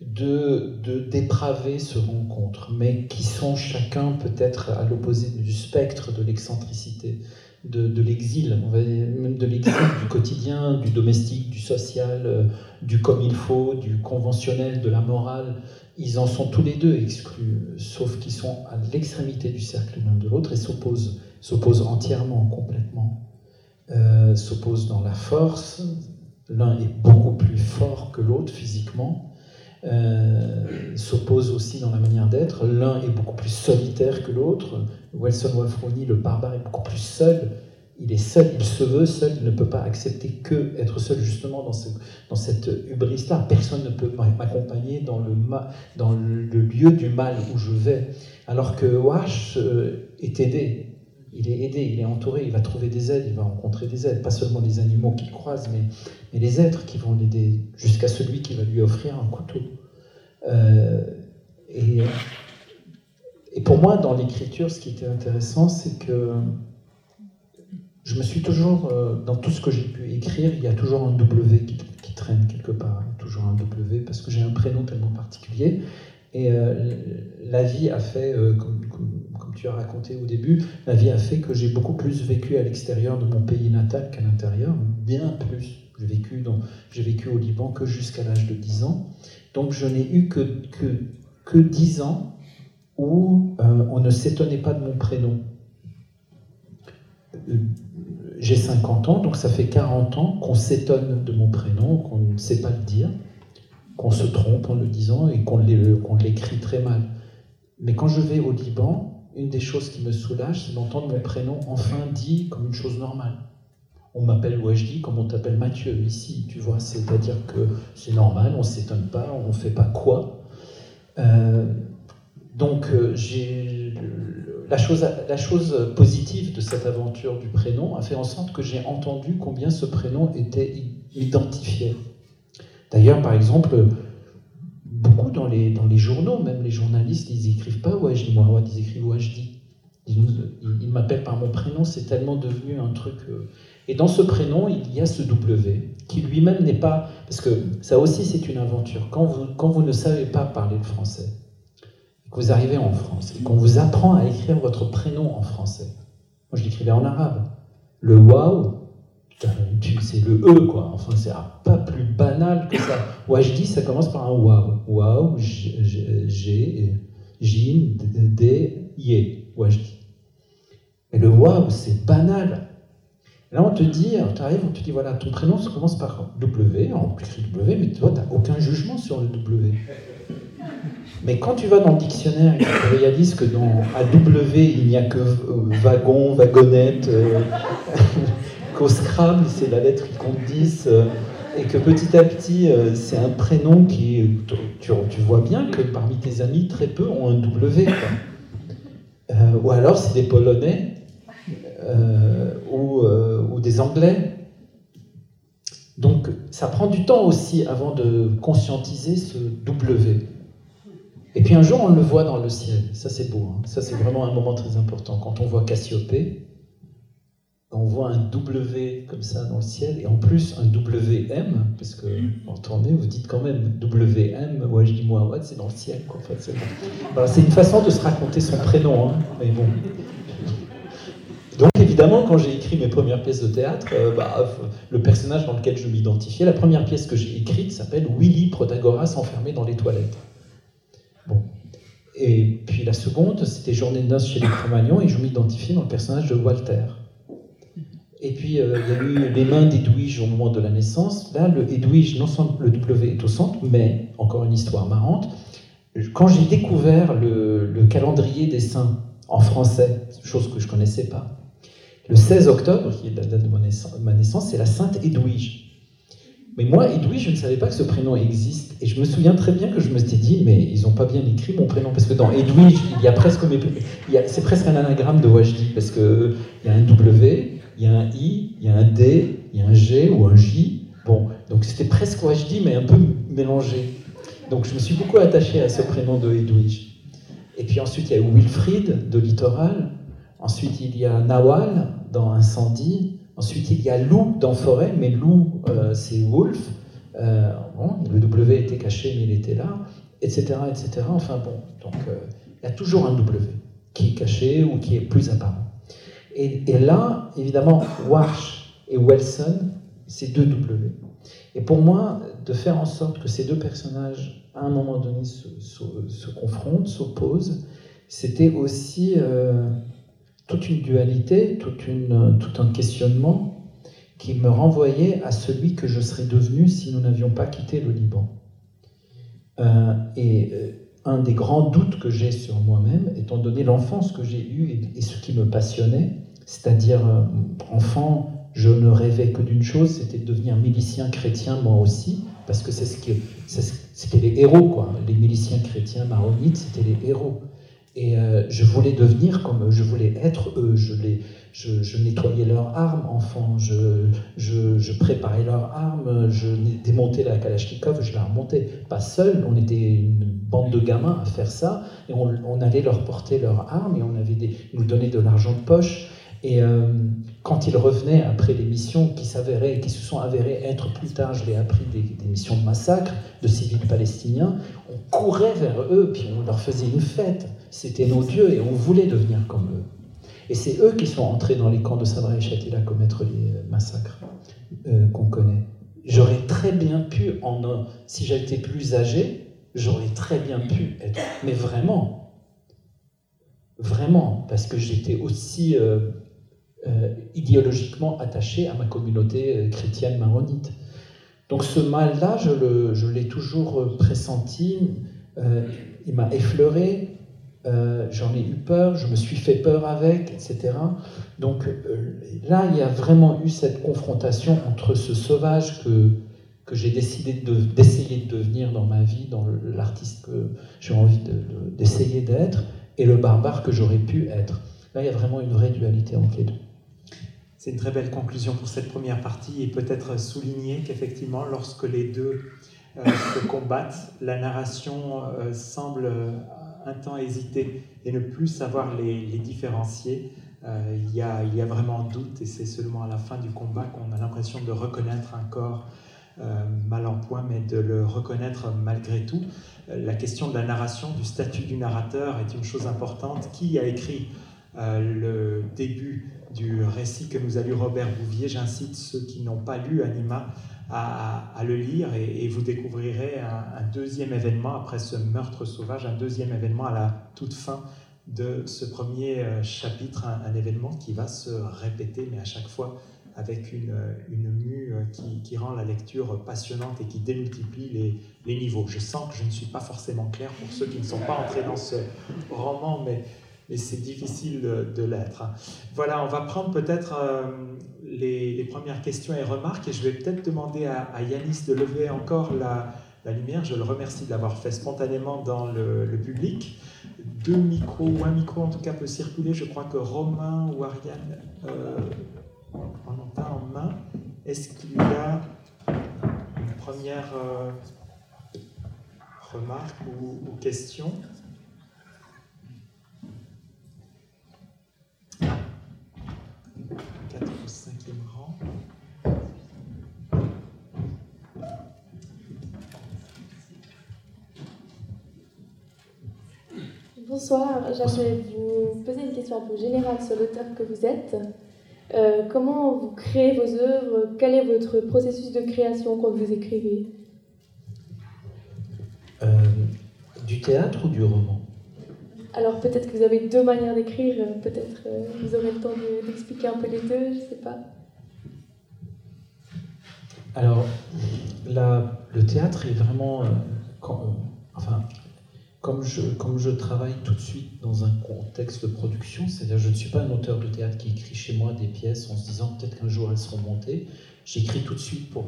deux, deux, dépravés se rencontrent, mais qui sont chacun peut-être à l'opposé du spectre de l'excentricité, de, de l'exil, même de l'exil du quotidien, du domestique, du social, euh, du comme il faut, du conventionnel, de la morale. Ils en sont tous les deux exclus, sauf qu'ils sont à l'extrémité du cercle l'un de l'autre et s'opposent s'opposent entièrement, complètement, euh, s'opposent dans la force. L'un est beaucoup plus fort que l'autre physiquement, euh, s'opposent aussi dans la manière d'être. L'un est beaucoup plus solitaire que l'autre. Wilson Wolfroni, le barbare, est beaucoup plus seul. Il est seul, il se veut seul, il ne peut pas accepter que être seul justement dans, ce, dans cette hubris-là. Personne ne peut m'accompagner dans, le, dans le lieu du mal où je vais. Alors que Wash euh, est aidé, il est aidé, il est entouré, il va trouver des aides, il va rencontrer des aides, pas seulement les animaux qu'il croise, mais, mais, les êtres qui vont l'aider, jusqu'à celui qui va lui offrir un couteau. Euh, et, pour moi, dans l'écriture, ce qui était intéressant, c'est que je me suis toujours, euh, dans tout ce que j'ai pu écrire, il y a toujours un W qui, traîne quelque part, toujours un W, parce que j'ai un prénom tellement particulier. Et euh, la vie a fait, comme, tu as raconté au début, la vie a fait que j'ai beaucoup plus vécu à l'extérieur de mon pays natal qu'à l'intérieur, bien plus. J'ai vécu, vécu au Liban que jusqu'à l'âge de 10 ans. Donc je n'ai eu que, que, que 10 ans où euh, on ne s'étonnait pas de mon prénom. Euh, j'ai 50 ans, donc ça fait 40 ans qu'on s'étonne de mon prénom, qu'on ne sait pas le dire, qu'on se trompe en le disant et qu'on l'écrit très mal. Mais quand je vais au Liban, une des choses qui me soulage, c'est d'entendre mon prénom enfin dit comme une chose normale. On m'appelle Wajdi comme on t'appelle Mathieu ici, tu vois, c'est-à-dire que c'est normal, on ne s'étonne pas, on ne fait pas quoi. Euh, donc euh, la chose, positive de cette aventure du prénom a fait en sorte que j'ai entendu combien ce prénom était identifié. D'ailleurs, par exemple, beaucoup dans les, journaux, même les journalistes, ils n'écrivent pas Wajdi Mouawad, ils écrivent Wajdi. Il, m'appelle par mon prénom, c'est tellement devenu un truc. Et dans ce prénom, il y a ce W, qui lui-même n'est pas. Parce que ça aussi, c'est une aventure. Quand vous, quand vous ne savez pas parler le français, que vous arrivez en France, et qu'on vous apprend à écrire votre prénom en français, moi je l'écrivais en arabe. Le waouh, c'est le E, quoi. Enfin, c'est pas plus banal que ça. Wajdi, ça commence par un waouh. Waouh, G, Jin, D, Yé, Wajdi. Et le waouh, c'est banal. Là, on te dit, tu arrives, on te dit, voilà, ton prénom ça commence par W, on écrit W, mais toi, tu n'as aucun jugement sur le W. Mais quand tu vas dans le dictionnaire tu réalises que dans AW, il n'y a que euh, wagon, wagonnette, euh, qu'au Scrabble, c'est la lettre qui compte 10, euh, et que petit à petit, c'est un prénom qui. Tu, vois bien que parmi tes amis, très peu ont un W. ou alors, c'est des Polonais ou, ou des Anglais. Donc, ça prend du temps aussi avant de conscientiser ce W. Et puis un jour, on le voit dans le ciel. Ça, c'est beau. Hein. Ça, c'est vraiment un moment très important. Quand on voit Cassiopée, on voit un W comme ça dans le ciel, et en plus un WM, parce que en vous dites quand même WM, moi, ouais, c'est dans le ciel. Quoi. c'est une façon de se raconter son prénom, hein. mais bon. Donc évidemment, quand j'ai écrit mes premières pièces de théâtre, euh, bah, le personnage dans lequel je m'identifiais, la première pièce que j'ai écrite s'appelle Willy Protagoras enfermé dans les toilettes. Et puis la seconde, c'était Journée de noces chez les Cro-Magnons, et je m'identifiais dans le personnage de Walter. Et puis euh, il y a eu les mains d'Edwige au moment de la naissance. Là, le Edwige, non seulement le W est au centre, mais encore une histoire marrante. Quand j'ai découvert le, le, calendrier des saints en français, chose que je connaissais pas, le 16 octobre, qui est la date de ma naissance, c'est la Sainte Edwige. Mais moi, Edoui, je ne savais pas que ce prénom existe. Et je me souviens très bien que je me suis dit, mais ils n'ont pas bien écrit mon prénom. Parce que dans Edoui, il y a presque. C'est presque un anagramme de Wajdi. Parce qu'il y a un W, il y a un I, il y a un D, il y a un G ou un J. Bon, donc c'était presque Wajdi, mais un peu mélangé. Donc je me suis beaucoup attaché à ce prénom de Edwige. Et puis ensuite, il y a Wilfried de Littoral. Ensuite, il y a Nawal dans Incendie. Ensuite, il y a loup dans forêt, mais loup, euh, c'est wolf. Euh, le W était caché, mais il était là, etc. etc. Enfin bon, donc euh, il y a toujours un W qui est caché ou qui est plus apparent. Et, là, évidemment, Warsh et Wilson, c'est deux W. Et pour moi, de faire en sorte que ces deux personnages, à un moment donné, se, confrontent, s'opposent, c'était aussi toute une dualité, une, tout un questionnement qui me renvoyait à celui que je serais devenu si nous n'avions pas quitté le Liban. Euh, et euh, un des grands doutes que j'ai sur moi-même, étant donné l'enfance que j'ai eue et, ce qui me passionnait, c'est-à-dire, euh, enfant, je ne rêvais que d'une chose, c'était de devenir milicien chrétien moi aussi, parce que c'est ce que c'était les héros, quoi. Les miliciens chrétiens maronites, c'était les héros. Et euh, je voulais devenir comme je voulais être eux, je, les, je, nettoyais leurs armes, enfant, je, je, préparais leurs armes, je démontais la Kalachnikov, je la remontais. Pas seul, on était une bande de gamins à faire ça, et on, allait leur porter leurs armes, et on avait des, nous donnait de l'argent de poche. Et euh, quand ils revenaient après les missions qui s'avéraient, qui se sont avérées être plus tard, je l'ai appris, des, missions de massacre de civils palestiniens, on courait vers eux, puis on leur faisait une fête. C'était nos dieux et on voulait devenir comme eux. Et c'est eux qui sont entrés dans les camps de Sabra et Shatila commettre les euh, massacres euh, qu'on connaît. J'aurais très bien pu, en, si j'étais plus âgé, j'aurais très bien pu être. Mais vraiment, vraiment, parce que j'étais aussi euh, idéologiquement attaché à ma communauté chrétienne maronite. Donc ce mal-là, je l'ai toujours pressenti, il m'a effleuré, euh, j'en ai eu peur, je me suis fait peur avec, etc. Donc euh, là, il y a vraiment eu cette confrontation entre ce sauvage que, que j'ai décidé d'essayer de, devenir dans ma vie, dans l'artiste que j'ai envie d'essayer d'être, et le barbare que j'aurais pu être. Là, il y a vraiment une vraie dualité entre les deux. C'est une très belle conclusion pour cette première partie, et peut-être souligner qu'effectivement, lorsque les deux euh, se combattent, la narration semble un temps hésiter et ne plus savoir les, différencier, il, y a, il y a vraiment doute et c'est seulement à la fin du combat qu'on a l'impression de reconnaître un corps mal en point, mais de le reconnaître malgré tout. la question de la narration, du statut du narrateur est une chose importante. Qui a écrit le début du récit que nous a lu Robert Bouvier. J'incite ceux qui n'ont pas lu Anima à, le lire et, vous découvrirez un, deuxième événement après ce meurtre sauvage, un deuxième événement à la toute fin de ce premier euh, chapitre, un, événement qui va se répéter, mais à chaque fois avec une, une mue euh, qui, rend la lecture passionnante et qui démultiplie les niveaux. Je sens que je ne suis pas forcément clair pour ceux qui ne sont pas entrés dans ce roman, mais mais c'est difficile de, l'être. Voilà, on va prendre peut-être euh, les, premières questions et remarques et je vais peut-être demander à, Yanis de lever encore la, lumière. Je le remercie de l'avoir fait spontanément dans le, public. Deux micros ou un micro en tout cas peut circuler. Je crois que Romain ou Ariane euh, en ont un en main. Est-ce qu'il y a une première euh, remarque ou question? Bonsoir, j'aimerais vous poser une question un peu générale sur l'auteur que vous êtes. Euh, comment vous créez vos œuvres? Quel est votre processus de création quand vous écrivez? Euh, Du théâtre ou du roman? Alors peut-être que vous avez deux manières d'écrire, peut-être euh, vous aurez le temps d'expliquer un peu les deux, je ne sais pas. Alors, le théâtre est vraiment... enfin, comme je, comme je travaille tout de suite dans un contexte de production, c'est-à-dire je ne suis pas un auteur de théâtre qui écrit chez moi des pièces en se disant peut-être qu'un jour elles seront montées, j'écris tout de suite pour,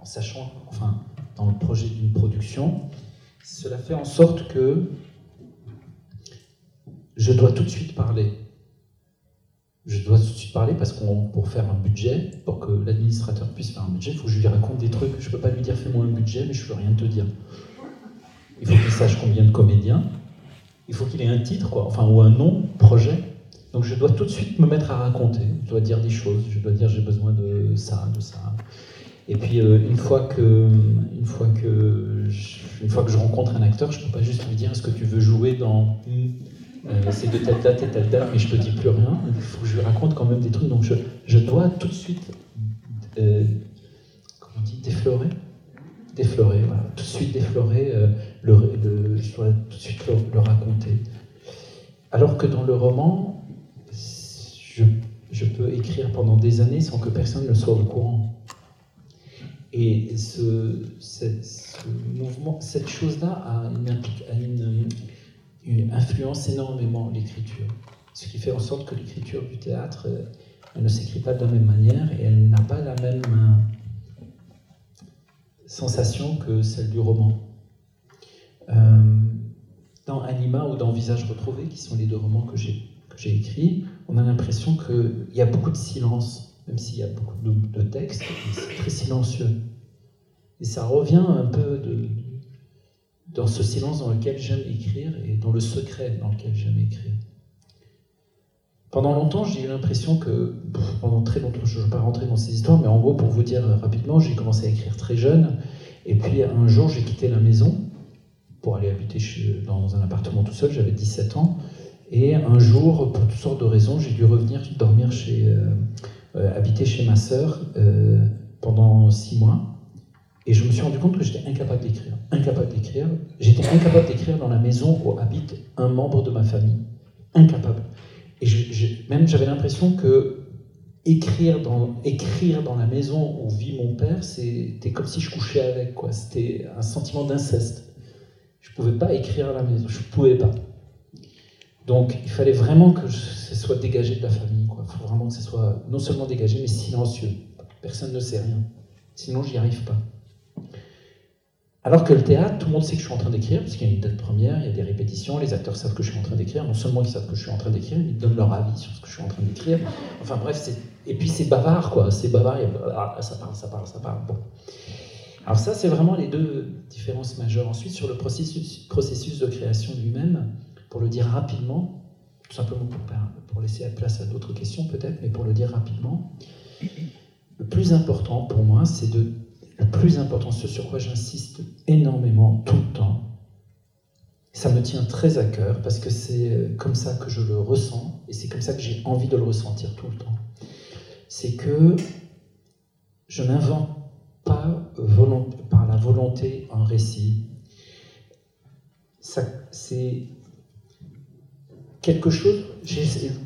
en sachant, enfin, dans le projet d'une production, cela fait en sorte que je dois tout de suite parler. Je dois tout de suite parler parce que pour faire un budget, pour que l'administrateur puisse faire un budget, il faut que je lui raconte des trucs. Je ne peux pas lui dire fais-moi un budget, mais je ne peux rien te dire il faut qu'il sache combien de comédiens, il faut qu'il ait un titre, quoi, enfin, ou un nom, projet. Donc je dois tout de suite me mettre à raconter, je dois dire des choses, je dois dire j'ai besoin de ça, de ça. Et puis euh, une, fois que, une, fois que je, une fois que je rencontre un acteur, je ne peux pas juste lui dire est-ce que tu veux jouer dans euh, c'est de telle date et telle date, mais je ne te dis plus rien. Il faut que je lui raconte quand même des trucs. Donc je, je dois tout de suite, euh, comment on déflorer Déflorer, voilà. Tout de suite déflorer euh, le, je dois tout de suite le, raconter. Alors que dans le roman, je, je, peux écrire pendant des années sans que personne ne soit au courant. Et ce, mouvement, cette chose-là a, une, influence énormément l'écriture. Ce qui fait en sorte que l'écriture du théâtre, euh, elle ne s'écrit pas de la même manière et elle n'a pas la même euh, sensation que celle du roman. Euh, dans Anima ou dans Visage retrouvé, qui sont les deux romans que j'ai écrits, on a l'impression qu'il y a beaucoup de silence, même s'il y a beaucoup de, textes, c'est très silencieux. Et ça revient un peu de, dans ce silence dans lequel j'aime écrire et dans le secret dans lequel j'aime écrire. Pendant longtemps, j'ai eu l'impression que, pendant très longtemps, je ne vais pas rentrer dans ces histoires, mais en gros, pour vous dire rapidement, j'ai commencé à écrire très jeune, et puis un jour, j'ai quitté la maison, pour aller habiter dans un appartement tout seul, j'avais 17 ans. Et un jour, pour toutes sortes de raisons, j'ai dû revenir dormir chez, euh, euh, habiter chez ma sœur euh, pendant six mois. Et je me suis rendu compte que j'étais incapable d'écrire. Incapable d'écrire. J'étais incapable d'écrire dans la maison où habite un membre de ma famille. Incapable. Et même j'avais l'impression que écrire dans, écrire dans la maison où vit mon père, c'était comme si je couchais avec. C'était un sentiment d'inceste. Je ne pouvais pas écrire à la maison, je ne pouvais pas. Donc il fallait vraiment que ce soit dégagé de la famille. Il faut vraiment que ce soit non seulement dégagé, mais silencieux. Personne ne sait rien. Sinon, j'y arrive pas. Alors que le théâtre, tout le monde sait que je suis en train d'écrire, parce qu'il y a une date première, il y a des répétitions, les acteurs savent que je suis en train d'écrire. Non seulement ils savent que je suis en train d'écrire, ils donnent leur avis sur ce que je suis en train d'écrire. Enfin bref, et puis c'est bavard, quoi. C'est bavard, ah, ça parle, ça parle, ça parle. Bon. Alors ça, c'est vraiment les deux différences majeures. Ensuite, sur le processus, de création lui-même, Pour le dire rapidement, tout simplement pour, pour laisser la place à d'autres questions peut-être, mais pour le dire rapidement, le plus important pour moi, c'est de le plus important, ce sur quoi j'insiste énormément tout le temps, ça me tient très à cœur parce que c'est euh, comme ça que je le ressens et c'est comme ça que j'ai envie de le ressentir tout le temps. C'est que je n'invente pas par la volonté un récit. C'est quelque chose,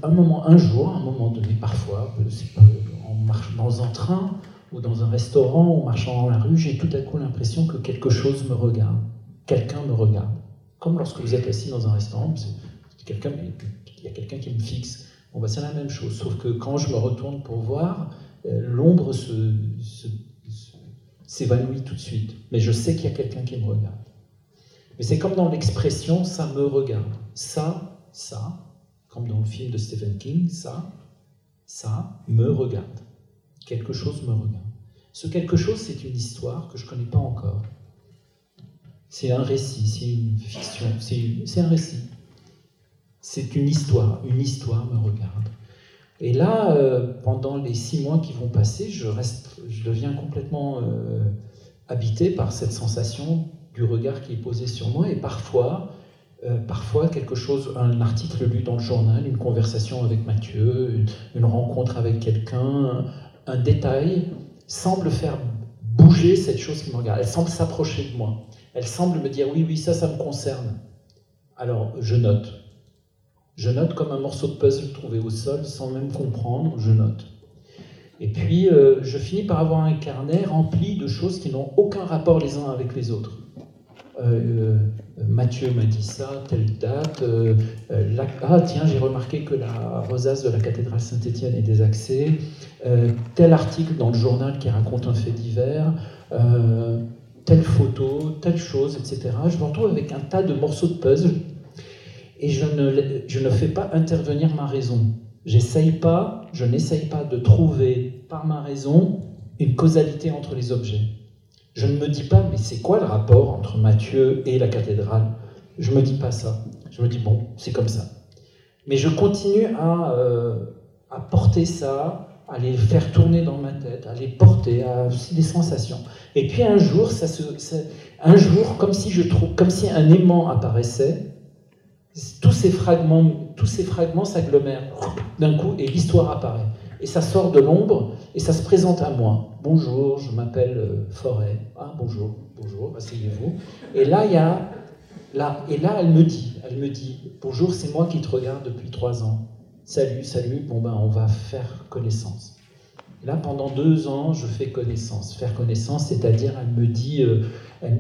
un moment, un jour, un moment donné, parfois, en marchant dans un train ou dans un restaurant ou marchant dans la rue, j'ai tout à coup l'impression que quelque chose me regarde, quelqu'un me regarde. Comme lorsque vous êtes assis dans un restaurant, il y a quelqu'un qui me fixe. Bon, bah, c'est la même chose, sauf que quand je me retourne pour voir, euh, l'ombre s'évanouit tout de suite. Mais je sais qu'il y a quelqu'un qui me regarde. Mais c'est comme dans l'expression ça me regarde. Ça, ça, comme dans le film de Stephen King, ça, ça me regarde. Quelque chose me regarde. Ce quelque chose, c'est une histoire que je ne connais pas encore. C'est un récit, c'est une fiction, c'est un récit. C'est une histoire, une histoire me regarde. Et là, euh, pendant les six mois qui vont passer, je, reste, je deviens complètement euh, habité par cette sensation du regard qui est posé sur moi. Et parfois, euh, parfois quelque chose, un article lu dans le journal, une conversation avec Mathieu, une, une rencontre avec quelqu'un, un détail semble faire bouger cette chose qui me regarde. Elle semble s'approcher de moi elle semble me dire oui, oui, ça, ça me concerne. Alors, je note. Je note comme un morceau de puzzle trouvé au sol, sans même comprendre, je note. Et puis, euh, je finis par avoir un carnet rempli de choses qui n'ont aucun rapport les uns avec les autres. Euh, euh, Mathieu m'a dit ça, telle date. ah tiens, j'ai remarqué que la rosace de la cathédrale Saint-Étienne est désaxée. tel article dans le journal qui raconte un fait divers telle photo, telle chose, etc. Je me retrouve avec un tas de morceaux de puzzle et je ne, je ne fais pas intervenir ma raison. J'essaye pas, je n'essaye pas de trouver par ma raison une causalité entre les objets. Je ne me dis pas, mais c'est quoi le rapport entre Matthieu et la cathédrale? Je ne me dis pas ça. Je me dis, bon, c'est comme ça. Mais je continue à, euh, porter ça, à les faire tourner dans ma tête, à les porter, à des sensations. Et puis un jour, ça se, un jour, comme si un aimant apparaissait, tous ces fragments s'agglomèrent d'un coup et l'histoire apparaît. Et ça sort de l'ombre et ça se présente à moi. Bonjour, je m'appelle euh, Forêt. Ah bonjour, bonjour, asseyez-vous. Et là, il y a, là, et là, elle me dit, elle me dit, bonjour, c'est moi qui te regarde depuis trois ans. Salut, salut, bon ben on va faire connaissance. Là, pendant deux ans, je fais connaissance. Faire connaissance, c'est-à-dire, elle me dit, euh,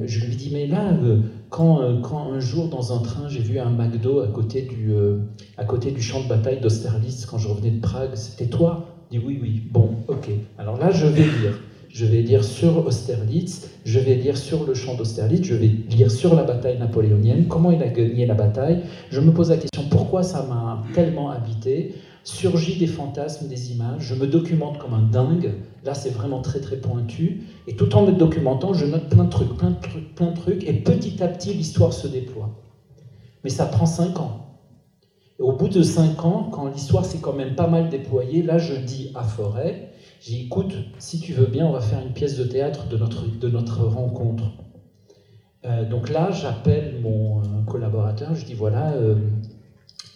je lui dis, mais là, euh, quand, euh, quand, un jour dans un train, j'ai vu un McDo à côté du, à côté du champ de bataille d'Austerlitz, quand je revenais de Prague, c'était toi? Il dit, oui, oui, bon, ok. Alors là, je vais lire. Je vais lire sur Austerlitz, je vais lire sur le champ d'Austerlitz, je vais lire sur la bataille napoléonienne, comment il a gagné la bataille. Je me pose la question pourquoi ça m'a tellement habité? Surgit des fantasmes, des images, je me documente comme un dingue. Là, c'est vraiment très très pointu. Et tout en me documentant, je note plein de trucs, plein de trucs, plein de trucs. Et petit à petit, l'histoire se déploie. Mais ça prend cinq ans. Et au bout de cinq ans, quand l'histoire s'est quand même pas mal déployée, là, je dis à Forêt, j'ai écoute, si tu veux bien, on va faire une pièce de théâtre de notre, de notre rencontre. Euh, donc là, j'appelle mon euh, collaborateur, je dis, voilà, euh,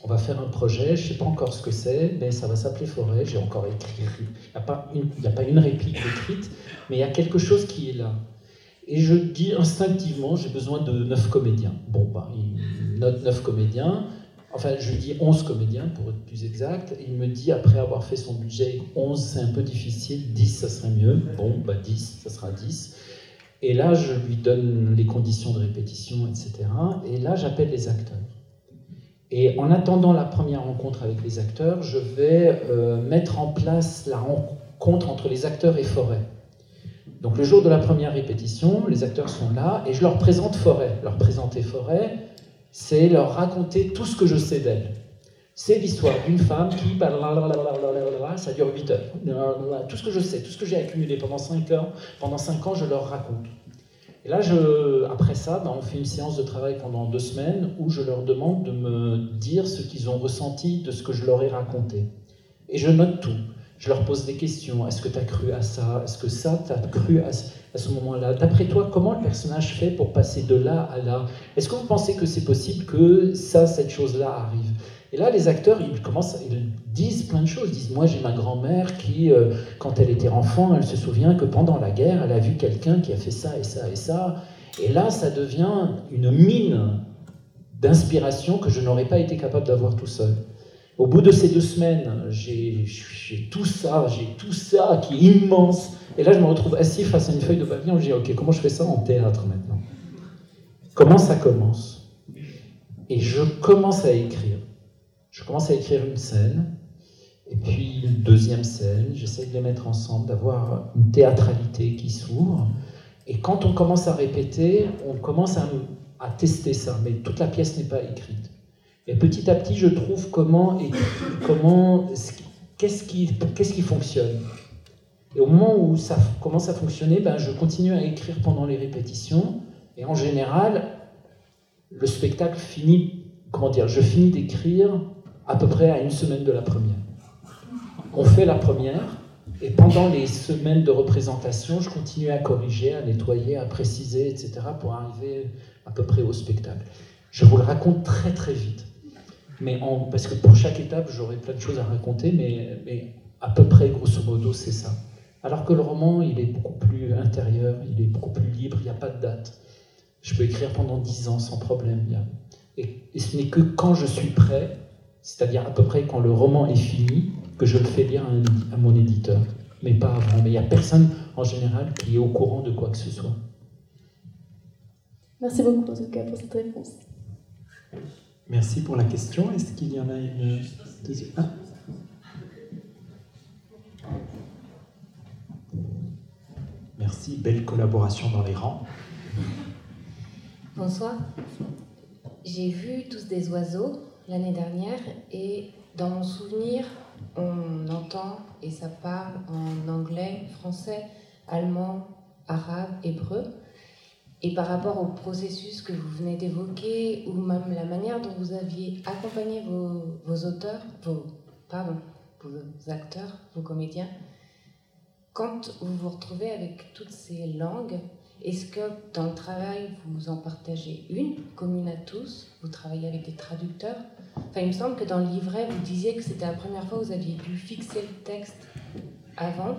on va faire un projet, je ne sais pas encore ce que c'est, mais ça va s'appeler Forêt, j'ai encore écrit. Il n'y a, pas une, réplique écrite, mais il y a quelque chose qui est là. Et je dis instinctivement, j'ai besoin de neuf comédiens. Bon, bah, il note neuf comédiens. Enfin, je dis 11 comédiens pour être plus exact. il me dit, après avoir fait son budget, 11 c'est un peu difficile, 10 ça serait mieux. Bon, bah 10, ça sera 10. Et là, je lui donne les conditions de répétition, etc. Et là, j'appelle les acteurs. Et en attendant la première rencontre avec les acteurs, je vais euh, mettre en place la rencontre entre les acteurs et Forêt. Donc le jour de la première répétition, les acteurs sont là et je leur présente Forêt. Leur présenter Forêt, c'est leur raconter tout ce que je sais d'elle. C'est l'histoire d'une femme qui, ça dure 8 heures. Tout ce que je sais, tout ce que j'ai accumulé pendant 5 ans, pendant 5 ans, je leur raconte. Là, après ça, ben, on fait une séance de travail pendant deux semaines où je leur demande de me dire ce qu'ils ont ressenti de ce que je leur ai raconté. Et je note tout. Je leur pose des questions. Est-ce que tu as cru à ça? Est-ce que ça, tu cru à ce moment-là? D'après toi, comment le personnage fait pour passer de là à là? Est-ce que vous pensez que c'est possible que ça, cette chose-là arrive? Et là, les acteurs, ils commencent, ils disent plein de choses. Ils disent, moi, j'ai ma grand-mère qui, euh, quand elle était enfant, elle se souvient que pendant la guerre, elle a vu quelqu'un qui a fait ça et ça et ça. Et là, ça devient une mine d'inspiration que je n'aurais pas été capable d'avoir tout seul. Au bout de ces deux semaines, j'ai tout ça, j'ai tout ça qui est immense. Et là, je me retrouve assis face à une feuille de papier. Je dis, ok, comment je fais ça en théâtre maintenant? Comment ça commence? Et je commence à écrire. Je commence à écrire une scène, et puis une deuxième scène, j'essaie de les mettre ensemble, d'avoir une théâtralité qui s'ouvre. Et quand on commence à répéter, on commence à, tester ça, mais toute la pièce n'est pas écrite. Et petit à petit, je trouve comment, et comment qu'est-ce qui, qu'est-ce qui fonctionne. Et au moment où ça commence à fonctionner, ben, je continue à écrire pendant les répétitions. Et en général, le spectacle finit, comment dire, je finis d'écrire à peu près à une semaine de la première. On fait la première, et pendant les semaines de représentation, je continue à corriger, à nettoyer, à préciser, etc., pour arriver à peu près au spectacle. Je vous le raconte très très vite, mais en, parce que pour chaque étape, j'aurai plein de choses à raconter, mais, à peu près, grosso modo, c'est ça. Alors que le roman, il est beaucoup plus intérieur, il est beaucoup plus libre, il n'y a pas de date. Je peux écrire pendant dix ans sans problème. Et ce n'est que quand je suis prêt c'est-à-dire à peu près quand le roman est fini, que je le fais lire à, mon éditeur, mais pas avant. Mais il n'y a personne en général qui est au courant de quoi que ce soit. Merci beaucoup en tout cas pour cette réponse. Merci pour la question. Est-ce qu'il y en a une deuxième? Ah. Merci, belle collaboration dans les rangs. Bonsoir. J'ai vu tous des oiseaux l'année dernière et dans mon souvenir, on entend et ça parle en anglais, français, allemand, arabe, hébreu. Et par rapport au processus que vous venez d'évoquer, ou même la manière dont vous aviez accompagné vos, vos auteurs, vos, pardon, vos acteurs, vos comédiens, quand vous vous retrouvez avec toutes ces langues, est-ce que dans le travail, vous en partagez une, commune à tous? Vous travaillez avec des traducteurs? Enfin, il me semble que dans le livret, vous disiez que c'était la première fois que vous aviez dû fixer le texte avant.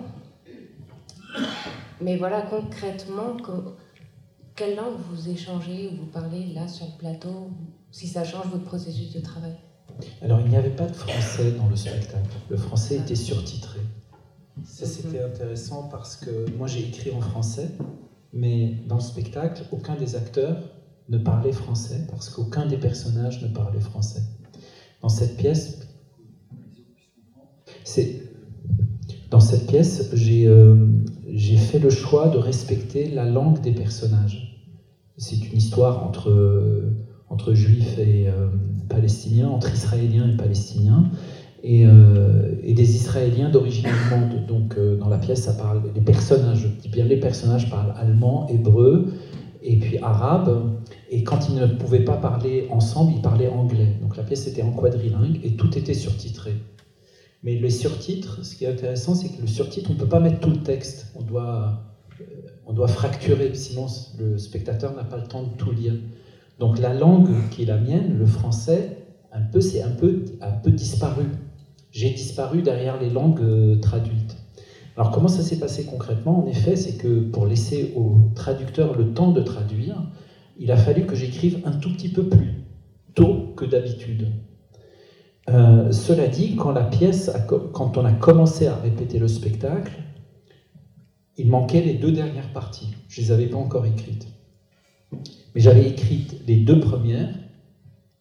Mais voilà, concrètement, quelle langue vous échangez ou vous parlez là sur le plateau Si ça change votre processus de travail? Alors, il n'y avait pas de français dans le spectacle. Le français était surtitré. Ça, c'était intéressant parce que moi, j'ai écrit en français mais dans le spectacle, aucun des acteurs ne parlait français parce qu'aucun des personnages ne parlait français. Dans cette pièce, c'est dans cette pièce, euh, j'ai fait le choix de respecter la langue des personnages. C'est une histoire entre, entre juifs et euh, palestiniens, entre israéliens et palestiniens. Euh, et, des Israéliens d'origine allemande. Donc dans la pièce, ça parle les personnages. Je dis bien les personnages parlent allemand, hébreu et puis arabe. Et quand ils ne pouvaient pas parler ensemble, ils parlaient anglais. Donc la pièce était en quadrilingue et tout était surtitré. Mais les surtitres, ce qui est intéressant, c'est que le surtitre, on ne peut pas mettre tout le texte. On doit, euh, on doit fracturer, sinon le spectateur n'a pas le temps de tout lire. Donc la langue qui est la mienne, le français, un peu, c'est un peu, un peu disparu j'ai disparu derrière les langues euh, traduites. Alors comment ça s'est passé concrètement? En effet, c'est que pour laisser au traducteur le temps de traduire, il a fallu que j'écrive un tout petit peu plus tôt que d'habitude. Euh, cela dit, quand la pièce, quand on a commencé à répéter le spectacle, il manquait les deux dernières parties. Je les avais pas encore écrites. Mais j'avais écrites les deux premières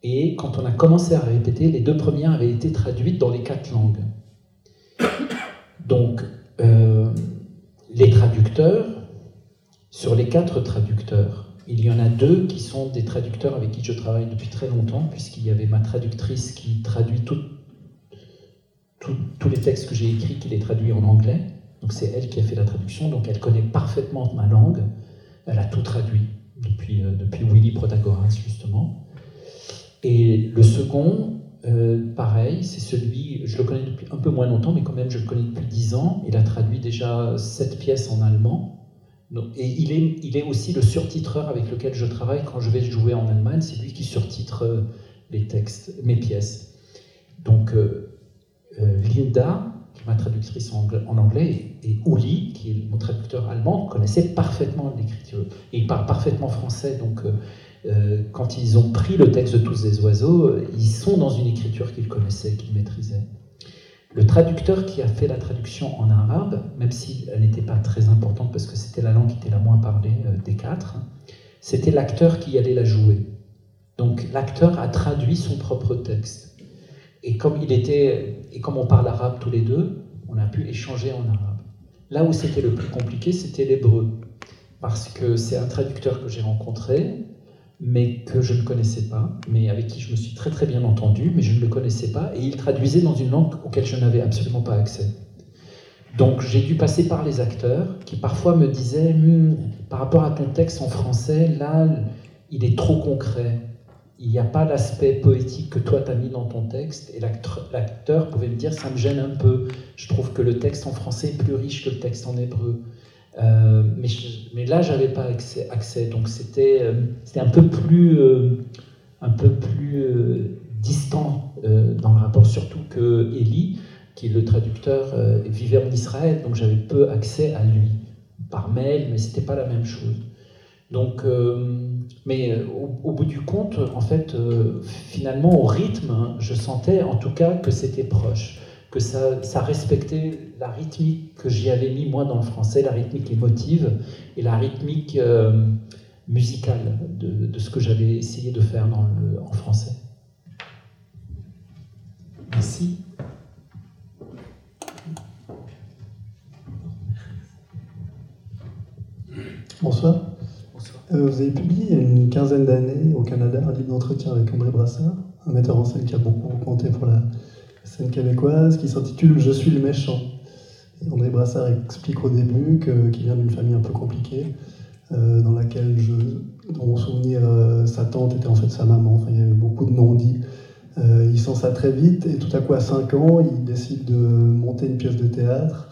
et quand on a commencé à répéter, les deux premières avaient été traduites dans les quatre langues. Donc, euh, les traducteurs, sur les quatre traducteurs, il y en a deux qui sont des traducteurs avec qui je travaille depuis très longtemps, puisqu'il y avait ma traductrice qui traduit tous les textes que j'ai écrits, qui les traduit en anglais. Donc c'est elle qui a fait la traduction, donc elle connaît parfaitement ma langue. Elle a tout traduit depuis, depuis Willy Protagoras, justement. Et le second, pareil, c'est celui, je le connais depuis un peu moins longtemps, mais quand même je le connais depuis dix ans. Il a traduit déjà sept pièces en allemand. Et il est, il est aussi le surtitreur avec lequel je travaille quand je vais jouer en Allemagne. C'est lui qui surtitre euh, les textes, mes pièces. Donc euh, euh, Linda, qui est ma traductrice en anglais, et Uli, qui est mon traducteur allemand, connaissaient parfaitement l'écriture. Et ils parlent parfaitement français, donc quand ils ont pris le texte de Tous les oiseaux, ils sont dans une écriture qu'ils connaissaient, qu'ils maîtrisaient. Le traducteur qui a fait la traduction en arabe, même si elle n'était pas très importante parce que c'était la langue qui était la moins parlée euh, des quatre, c'était l'acteur qui allait la jouer. Donc l'acteur a traduit son propre texte. Et comme il était, et comme on parle arabe tous les deux, on a pu échanger en arabe. Là où c'était le plus compliqué, c'était l'hébreu, parce que c'est un traducteur que j'ai rencontré mais que je ne connaissais pas, mais avec qui je me suis très très bien entendu, mais je ne le connaissais pas, et il traduisait dans une langue auquel je n'avais absolument pas accès. Donc j'ai dû passer par les acteurs qui parfois me disaient, hmm, par rapport à ton texte en français, là, il est trop concret. Il n'y a pas l'aspect poétique que toi t'as mis dans ton texte, et l'acteur pouvait me dire, ça me gêne un peu, je trouve que le texte en français est plus riche que le texte en hébreu. Euh, mais, mais, là, j'avais pas accès, donc c'était euh, c'était un peu plus euh, plus distant dans le rapport, surtout que Eli, qui est le traducteur, vivait en Israël, donc j'avais peu accès à lui par mail, mais c'était pas la même chose. Donc, mais au, bout du compte, en fait, finalement, au rythme, je sentais en tout cas que c'était proche que ça, ça, respectait la rythmique que j'y avais mis moi dans le français, la rythmique émotive et la rythmique euh, musicale de, de, ce que j'avais essayé de faire dans le, en français. Merci. Bonsoir. Bonsoir. Euh, vous avez publié il y a une quinzaine d'années au Canada un livre d'entretien avec André Brassard, un metteur en scène qui a beaucoup compté pour la scène québécoise qui s'intitule Je suis le méchant. André Brassard explique au début qu'il vient d'une famille un peu compliquée, euh, dans laquelle, dans mon souvenir, euh, sa tante était en fait sa maman. Il y avait beaucoup de non-dits. Euh, il sent ça très vite et tout à coup, à 5 ans, il décide de monter une pièce de théâtre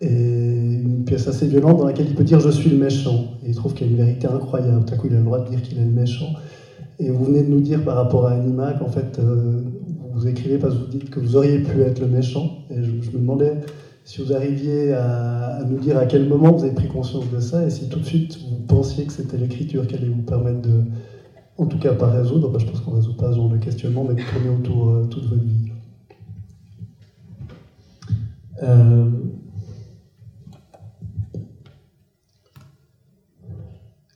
et une pièce assez violente dans laquelle il peut dire Je suis le méchant. Et il trouve qu'il y a une vérité incroyable. Tout à coup, il a le droit de dire qu'il est le méchant. Et vous venez de nous dire par rapport à Anima qu'en fait, vous écrivez parce que vous dites que vous auriez pu être le méchant. Et je, me demandais si vous arriviez à, nous dire à quel moment vous avez pris conscience de ça et si tout de suite vous pensiez que c'était l'écriture qui allait vous permettre de, en tout cas pas résoudre, bah, je pense qu'on ne résout pas ce genre de questionnement, mais de tourner autour euh, toute votre vie. Euh,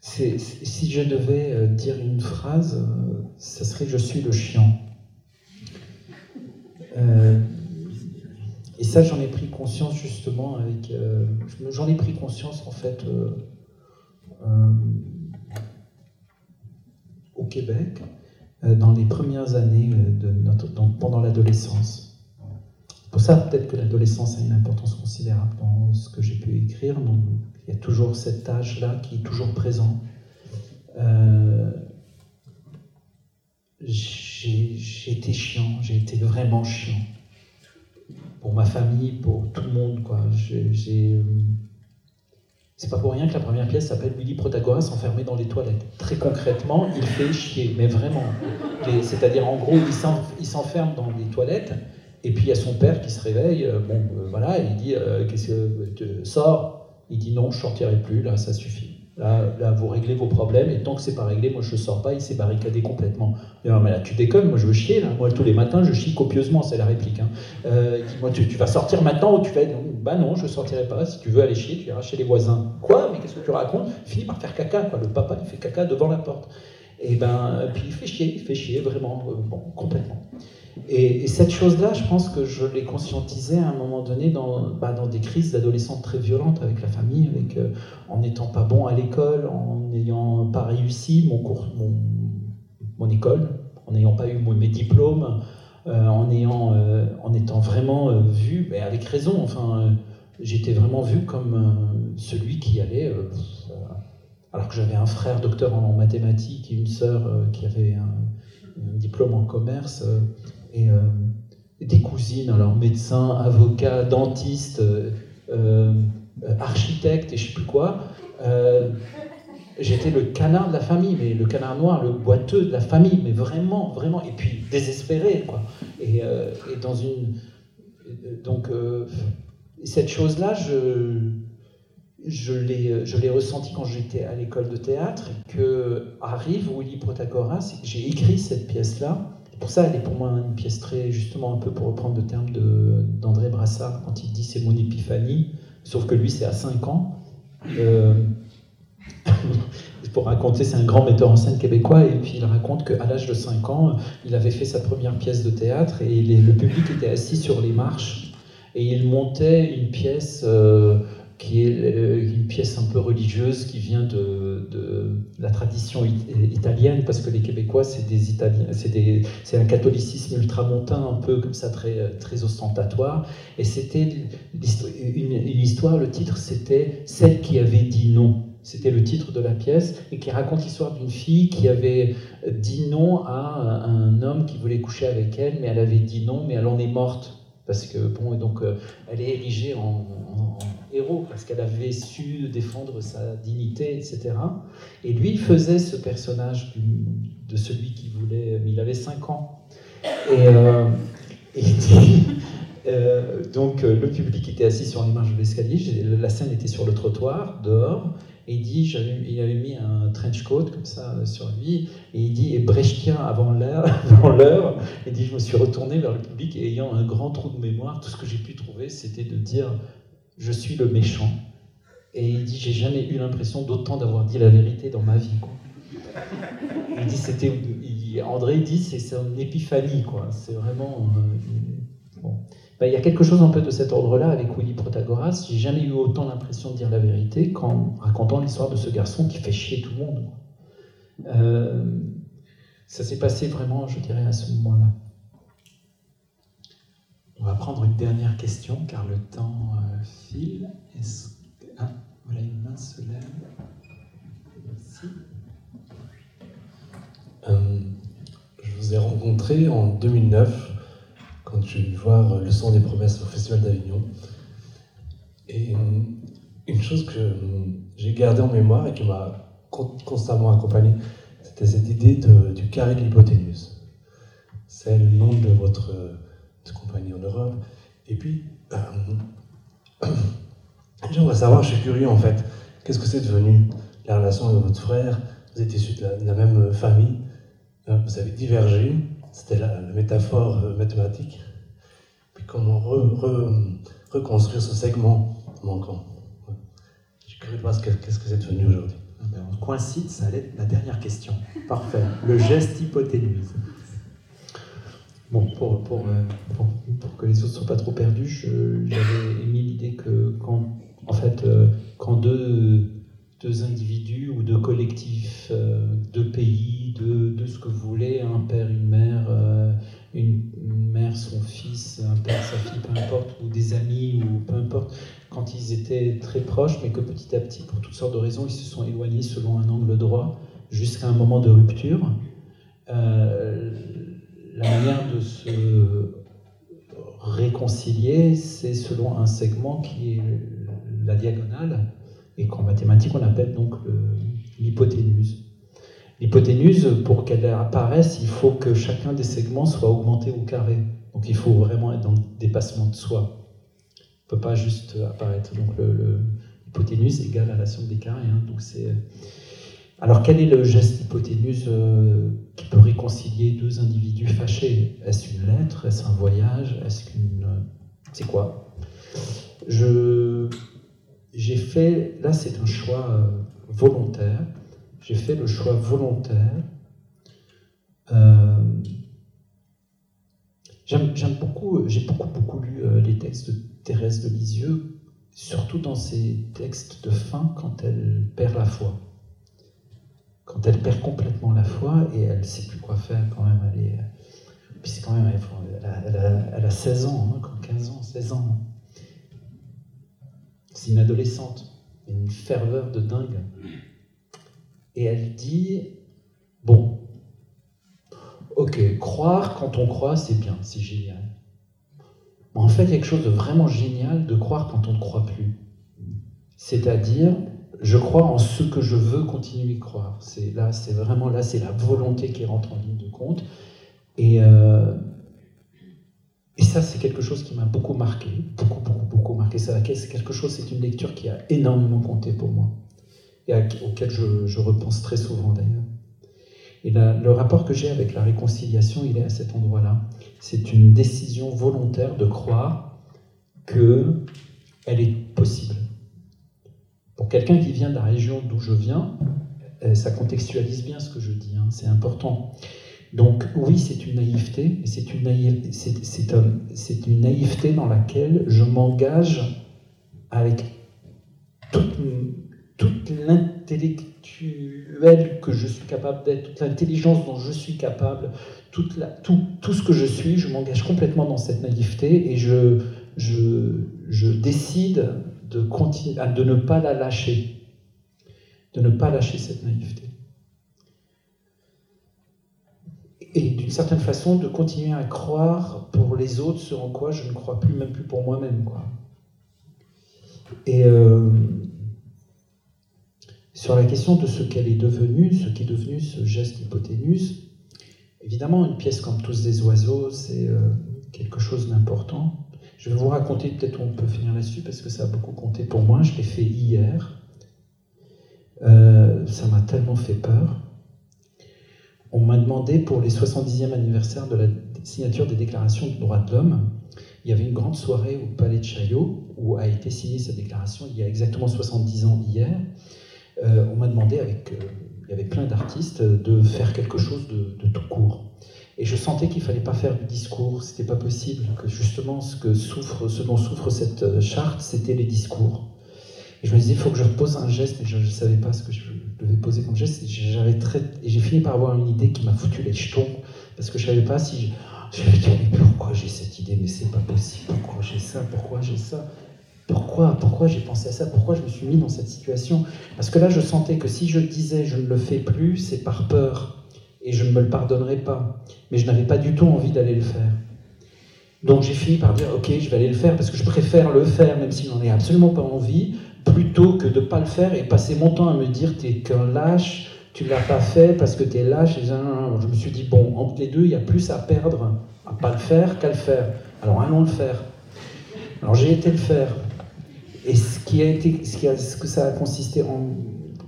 si je devais euh, dire une phrase, ça serait je suis le chiant. Euh, et ça, j'en ai pris conscience justement avec. Euh, j'en ai pris conscience en fait euh, au Québec dans les premières années de notre, pendant l'adolescence. Pour ça, peut-être que l'adolescence a une importance considérable dans ce que j'ai pu écrire. Donc, il y a toujours cet âge-là qui est toujours présent j'ai été chiant, j'ai été vraiment chiant. Pour ma famille, pour tout le monde, quoi. Euh, c'est pas pour rien que la première pièce s'appelle Willy Protagoras enfermé dans les toilettes. Très concrètement, il fait chier, mais vraiment. C'est-à-dire, en gros, il s'enferme dans les toilettes, et puis il y a son père qui se réveille, euh, bon, euh, il dit Qu'est-ce que sors Il dit Non, je sortirai plus, là, ça suffit. Là, vous réglez vos problèmes, et tant que c'est pas réglé, moi je sors pas, il s'est barricadé complètement. Non, mais là, tu déconnes, moi je veux chier, là. Moi, tous les matins, je chie copieusement, c'est la réplique. Hein. Euh, moi, tu, vas sortir maintenant ou tu vas. Bah non, je sortirai pas. Si tu veux aller chier, tu iras chez les voisins. Quoi? Mais qu'est-ce que tu racontes? Finis par faire caca, quoi. Le papa, il fait caca devant la porte. Et ben, puis il fait chier, il fait chier vraiment, euh, bon, complètement. Et, cette chose-là, je pense que je l'ai conscientisé à un moment donné dans, bah, dans des crises d'adolescents très violentes avec la famille, euh, en n'étant pas bon à l'école, en n'ayant pas réussi mon, cours, mon, mon école, en n'ayant pas eu mes diplômes, euh, en, ayant, euh, en étant vraiment vu, mais avec raison, enfin, j'étais vraiment vu comme celui qui allait alors que j'avais un frère docteur en mathématiques et une sœur qui avait un, diplôme en commerce, et des cousines, alors médecins, avocats, dentistes, architectes et je sais plus quoi. J'étais le canard de la famille, mais le canard noir, le boiteux de la famille, mais vraiment, vraiment, et puis désespéré, quoi. Et, dans une. Donc, cette chose-là, je, je l'ai ressenti quand j'étais à l'école de théâtre, que arrive Willy Protagoras, j'ai écrit cette pièce-là. Pour ça, elle est pour moi une pièce très, justement, un peu pour reprendre le terme d'André Brassard, quand il dit c'est mon épiphanie, sauf que lui, c'est à 5 ans. Euh, pour raconter, c'est un grand metteur en scène québécois, et puis il raconte qu'à l'âge de 5 ans, il avait fait sa première pièce de théâtre, et le public était assis sur les marches, et il montait une pièce... Euh, qui est euh, une pièce un peu religieuse qui vient de, la tradition italienne, parce que les Québécois, c'est des Italiens, c'est un catholicisme ultramontain, un peu comme ça, très, très ostentatoire. Et c'était une, histoire, le titre, c'était Celle qui avait dit non. C'était le titre de la pièce, et qui raconte l'histoire d'une fille qui avait dit non à un homme qui voulait coucher avec elle, mais elle avait dit non, mais elle en est morte parce que bon, donc euh, elle est érigée en, héros parce qu'elle avait su défendre sa dignité, etc. Et lui faisait ce personnage de celui qui voulait, il avait 5 ans. Et, euh, euh, donc le public était assis sur les marches de l'escalier, la scène était sur le trottoir, dehors, et il dit, il avait mis un trench coat comme ça euh, sur lui, et il dit, et brechtien avant l'heure, il dit, je me suis retourné vers le public et ayant un grand trou de mémoire, tout ce que j'ai pu trouver, c'était de dire, je suis le méchant. Et il dit, j'ai jamais eu l'impression d'autant d'avoir dit la vérité dans ma vie. Il dit, c'était, André dit, c'est son épiphanie, quoi. C'est vraiment. Euh, bon. Ben, il y a quelque chose un peu de cet ordre-là avec Willy Protagoras. J'ai jamais eu autant l'impression de dire la vérité qu'en racontant l'histoire de ce garçon qui fait chier tout le monde. Euh, ça s'est passé vraiment, je dirais, à ce moment-là. On va prendre une dernière question car le temps euh, file. Ah, voilà, une main se lève. Merci. Euh, je vous ai rencontré en 2009 quand je suis voir Le son des promesses au Festival d'Avignon. Et euh, une chose que j'ai gardée en mémoire et qui m'a constamment accompagné, c'était cette idée du carré de l'hypoténuse. C'est le nom de votre compagnie en Europe. Et puis, euh, j'aimerais savoir, je suis curieux en fait, qu'est-ce que c'est devenu la relation avec votre frère? Vous êtes issus de la, même famille, euh, vous avez divergé, c'était la, métaphore euh, mathématique. Puis comment reconstruire ce segment manquant? Je suis curieux de voir qu'est-ce que c'est devenu aujourd'hui. Ah ben, on coïncide, ça allait être la dernière question. Parfait. Le geste hypoténuse. Bon, pour, euh, pour, pour, que les autres ne soient pas trop perdus, j'avais émis l'idée que quand, en fait, euh, quand deux, deux individus ou deux collectifs, euh, deux pays, deux, deux, ce que vous voulez, un père, une mère, une, mère, son fils, un père, sa fille, peu importe, ou des amis, ou peu importe, quand ils étaient très proches, mais que petit à petit, pour toutes sortes de raisons, ils se sont éloignés selon un angle droit, jusqu'à un moment de rupture, la manière de se réconcilier, c'est selon un segment qui est la diagonale, et qu'en mathématiques on appelle donc l'hypoténuse. L'hypoténuse, pour qu'elle apparaisse, il faut que chacun des segments soit augmenté au carré. Donc il faut vraiment être dans le dépassement de soi. On ne peut pas juste apparaître. Donc l'hypoténuse égale à la somme des carrés. Hein. Donc c'est... Alors quel est le geste hypoténuse euh, qui peut réconcilier deux individus fâchés? Est-ce une lettre? Est-ce un voyage? Est-ce qu'une... C'est quoi? Je j'ai fait, là c'est un choix euh, volontaire, j'ai fait le choix volontaire. Euh, j'aime beaucoup, j'ai beaucoup beaucoup lu euh, les textes de Thérèse de Lisieux, surtout dans ses textes de fin quand elle perd la foi. Quand elle perd complètement la foi et elle ne sait plus quoi faire quand même. Elle est, elle a, elle a, 16 ans, 15 hein, ans, 16 ans. C'est une adolescente, une ferveur de dingue. Et elle dit, bon, ok, croire quand on croit, c'est bien, c'est génial. Mais en fait, quelque chose de vraiment génial de croire quand on ne croit plus. C'est-à-dire, je crois en ce que je veux continuer de croire. C'est là, c'est vraiment là, c'est la volonté qui rentre en ligne de compte. Et, euh, ça, c'est quelque chose qui m'a beaucoup marqué, beaucoup, beaucoup, beaucoup marqué. C'est quelque chose, c'est une lecture qui a énormément compté pour moi et auquel je, je repense très souvent d'ailleurs. Et le rapport que j'ai avec la réconciliation, il est à cet endroit-là. C'est une décision volontaire de croire que elle est possible. Pour quelqu'un qui vient de la région d'où je viens, euh, ça contextualise bien ce que je dis, hein, c'est important. Donc oui, c'est une naïveté, c'est une, c'est, une naïveté dans laquelle je m'engage avec toute, toute l'intellectuel que je suis capable d'être, toute l'intelligence dont je suis capable, tout, ce que je suis, je m'engage complètement dans cette naïveté et je décide de, ne pas la lâcher, de ne pas lâcher cette naïveté. Et d'une certaine façon, de continuer à croire pour les autres ce en quoi je ne crois plus, même plus pour moi-même. Quoi. Et euh, sur la question de ce qu'elle est devenue, ce qu'est devenu ce geste hypoténuse, évidemment, une pièce comme Tous des oiseaux, c'est euh, quelque chose d'important. Je vais vous raconter, peut-être on peut finir là-dessus, parce que ça a beaucoup compté pour moi. Je l'ai fait hier. Euh, ça m'a tellement fait peur. On m'a demandé pour les 70e anniversaire de la signature des déclarations des droits de l'homme, il y avait une grande soirée au Palais de Chaillot où a été signée cette déclaration il y a exactement 70 ans hier. Euh, on m'a demandé, avec, euh, il y avait plein d'artistes, de faire quelque chose de, de tout court. Et je sentais qu'il fallait pas faire du discours, c'était pas possible, que justement ce, que souffre, ce dont souffre cette euh, charte, c'était les discours. Et je me disais, il faut que je pose un geste, et je ne savais pas ce que je devais poser comme geste. Et très, et j'ai fini par avoir une idée qui m'a foutu les jetons, parce que je savais pas si. Je, me disais, mais pourquoi j'ai cette idée Mais c'est pas possible, pourquoi j'ai ça Pourquoi j'ai ça? Pourquoi, pourquoi j'ai pensé à ça? Pourquoi je me suis mis dans cette situation? Parce que là, je sentais que si je disais je ne le fais plus, c'est par peur et je ne me le pardonnerai pas. Mais je n'avais pas du tout envie d'aller le faire. Donc j'ai fini par dire, ok, je vais aller le faire parce que je préfère le faire, même si n'en ai absolument pas envie, plutôt que de ne pas le faire et passer mon temps à me dire, t'es qu'un lâche, tu ne l'as pas fait parce que tu es lâche. Je me suis dit, bon, entre les deux, il y a plus à perdre à pas le faire qu'à le faire. Alors allons le faire. Alors j'ai été le faire. Et ce, qui a que ça a consisté en,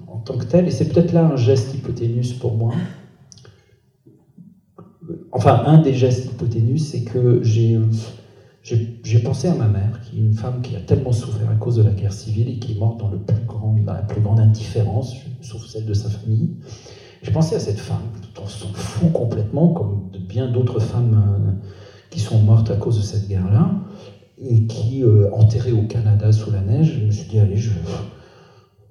en tant que tel, et c'est peut-être là un geste hypoténuse pour moi, enfin, un des gestes hypoténus, c'est que j'ai, pensé à ma mère, qui est une femme qui a tellement souffert à cause de la guerre civile et qui est morte dans, le plus grand, la plus grande indifférence, sauf celle de sa famille. J'ai pensé à cette femme, on s'en fout complètement, comme de bien d'autres femmes euh, qui sont mortes à cause de cette guerre-là, et qui, euh, enterrée au Canada sous la neige, je me suis dit, allez, je,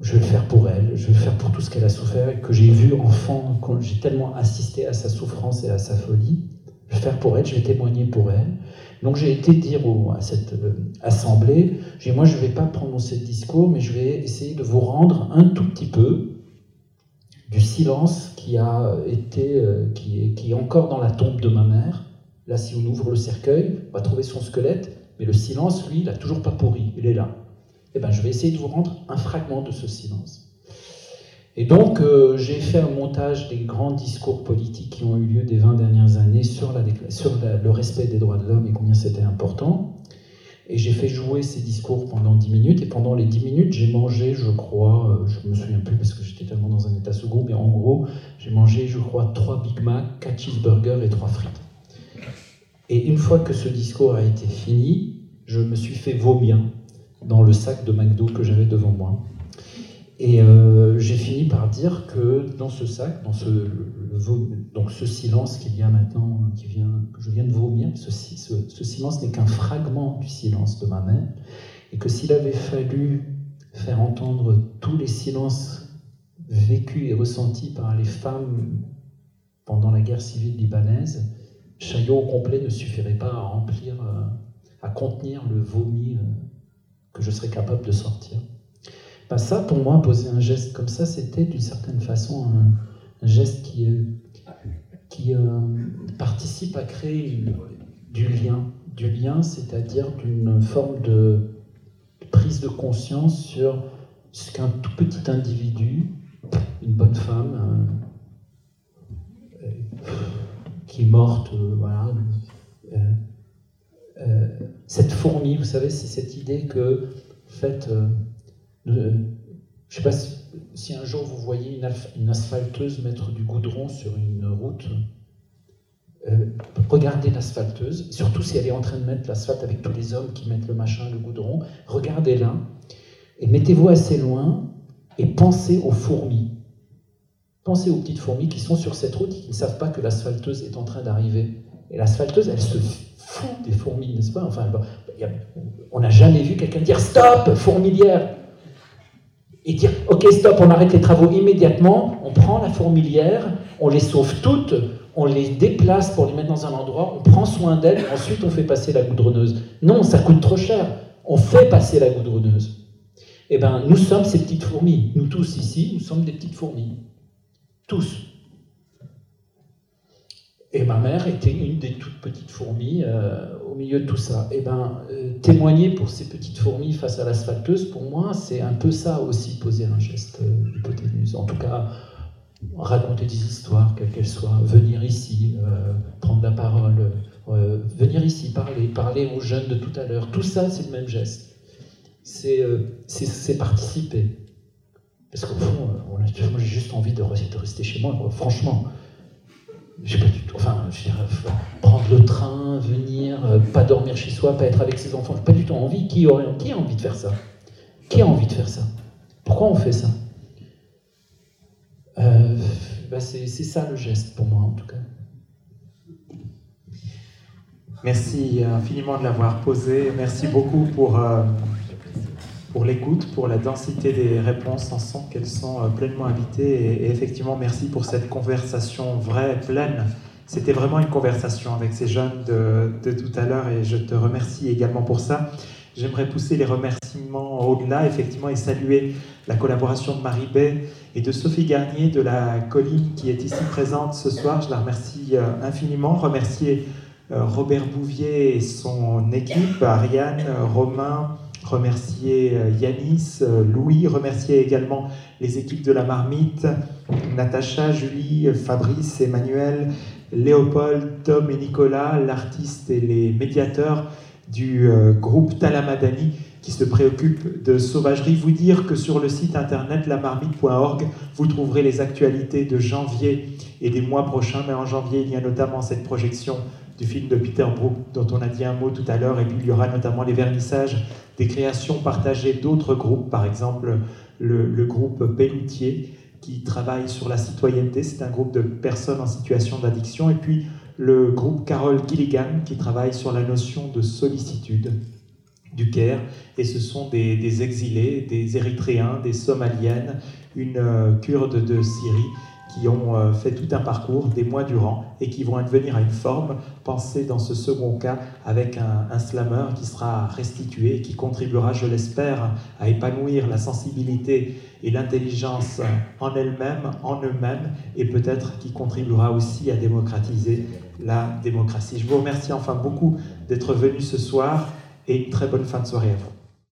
je vais le faire pour elle, je vais le faire pour tout ce qu'elle a souffert et que j'ai vu enfant, quand j'ai tellement assisté à sa souffrance et à sa folie. Je vais le faire pour elle, je vais témoigner pour elle. Donc j'ai été dire à cette euh, assemblée, j'ai moi je ne vais pas prononcer de discours, mais je vais essayer de vous rendre un tout petit peu du silence qui a été, euh, qui, est, qui est encore dans la tombe de ma mère. Là, si on ouvre le cercueil, on va trouver son squelette, mais le silence, lui, il n'a toujours pas pourri, il est là eh ben, je vais essayer de vous rendre un fragment de ce silence. Et donc, euh, j'ai fait un montage des grands discours politiques qui ont eu lieu des 20 dernières années sur, le respect des droits de l'homme et combien c'était important. Et j'ai fait jouer ces discours pendant 10 minutes. Et pendant les 10 minutes, j'ai mangé, je crois, euh, je me souviens plus parce que j'étais tellement dans un état second, mais en gros, j'ai mangé, je crois, 3 Big Mac, 4 cheeseburgers et 3 frites. Et une fois que ce discours a été fini, je me suis fait vomir dans le sac de McDo que j'avais devant moi. Et euh, j'ai fini par dire que dans ce sac, dans ce, ce silence qu'il y a maintenant, qui vient, que je viens de vomir, ce, ce, silence n'est qu'un fragment du silence de ma mère, et que s'il avait fallu faire entendre tous les silences vécus et ressentis par les femmes pendant la guerre civile libanaise, Chaillot au complet ne suffirait pas à remplir, euh, à contenir le vomi euh, que je serais capable de sortir. Bah, ça, pour moi, poser un geste comme ça, c'était d'une certaine façon un, geste qui, euh, qui euh, participe à créer du lien. Du lien, c'est-à-dire d'une forme de prise de conscience sur ce qu'un tout petit individu, une bonne femme, euh, qui est morte, voilà. Cette fourmi, vous savez, c'est cette idée que, en fait, je ne sais pas si, un jour vous voyez une, asphalteuse mettre du goudron sur une route. Euh, regardez l'asphalteuse, surtout si elle est en train de mettre l'asphalte avec tous les hommes qui mettent le machin, le goudron. Regardez-la et mettez-vous assez loin et pensez aux fourmis. Pensez aux petites fourmis qui sont sur cette route et qui ne savent pas que l'asphalteuse est en train d'arriver. Et l'asphalteuse, elle se fout des fourmis, n'est-ce pas? Enfin, on n'a jamais vu quelqu'un dire Stop, fourmilière et dire ok stop, on arrête les travaux immédiatement, on prend la fourmilière, on les sauve toutes, on les déplace pour les mettre dans un endroit, on prend soin d'elles, ensuite on fait passer la goudronneuse. Non, ça coûte trop cher. On fait passer la goudronneuse. Eh bien, nous sommes ces petites fourmis. Nous tous ici, nous sommes des petites fourmis. Tous. Et ma mère était une des toutes petites fourmis euh, au milieu de tout ça. Et eh ben, euh, témoigner pour ces petites fourmis face à l'asphalteuse, pour moi, c'est un peu ça aussi, poser un geste euh. En tout cas, raconter des histoires, quelles qu'elles soient, venir ici, prendre la parole, venir ici, parler, parler aux jeunes de tout à l'heure. Tout ça, c'est le même geste. C'est participer. Parce qu'au fond, moi j'ai juste envie de rester chez moi, franchement j'ai pas du tout, enfin, je prendre le train, venir, euh, pas dormir chez soi, pas être avec ses enfants, j'ai pas du tout envie. Qui, a envie de faire ça? Qui a envie de faire ça? Pourquoi on fait ça? Euh, bah c'est, ça le geste pour moi en tout cas. Merci infiniment de l'avoir posé. Merci beaucoup pour, euh, pour l'écoute, pour la densité des réponses. On sent qu'elles sont euh, pleinement invitées. Et, effectivement, merci pour cette conversation vraie, pleine. C'était vraiment une conversation avec ces jeunes de, de tout à l'heure et je te remercie également pour ça. J'aimerais pousser les remerciements au-delà, effectivement, et saluer la collaboration de Marie Bay et de Sophie Garnier de la Colline qui est ici présente ce soir. Je la remercie euh, infiniment. Remercier euh, Robert Bouvier et son équipe, Ariane, Romain, remercier euh, Yanis, euh, Louis, remercier également les équipes de la marmite, Natacha, Julie, Fabrice, Emmanuel, Léopold, Tom et Nicolas, l'artiste et les médiateurs du euh, groupe Talamadani qui se préoccupe de sauvagerie. Vous dire que sur le site internet lamarmite.org, vous trouverez les actualités de janvier et des mois prochains, mais en janvier, il y a notamment cette projection du film de Peter Brook dont on a dit un mot tout à l'heure, et puis il y aura notamment les vernissages des créations partagées d'autres groupes, par exemple le, groupe Pelloutier qui travaille sur la citoyenneté, c'est un groupe de personnes en situation d'addiction, et puis le groupe Carole Gilligan qui travaille sur la notion de sollicitude du Caire, et ce sont des, des exilés, des Érythréens, des Somaliennes, une euh, kurde de Syrie qui ont euh, fait tout un parcours des mois durant et qui vont advenir à une forme pensée dans ce second cas avec un, un slammer qui sera restitué qui contribuera, je l'espère, à épanouir la sensibilité et l'intelligence en elle-même, en eux-mêmes, et peut-être qui contribuera aussi à démocratiser la démocratie. Je vous remercie enfin beaucoup d'être venu ce soir et très bonne fin de soirée à vous.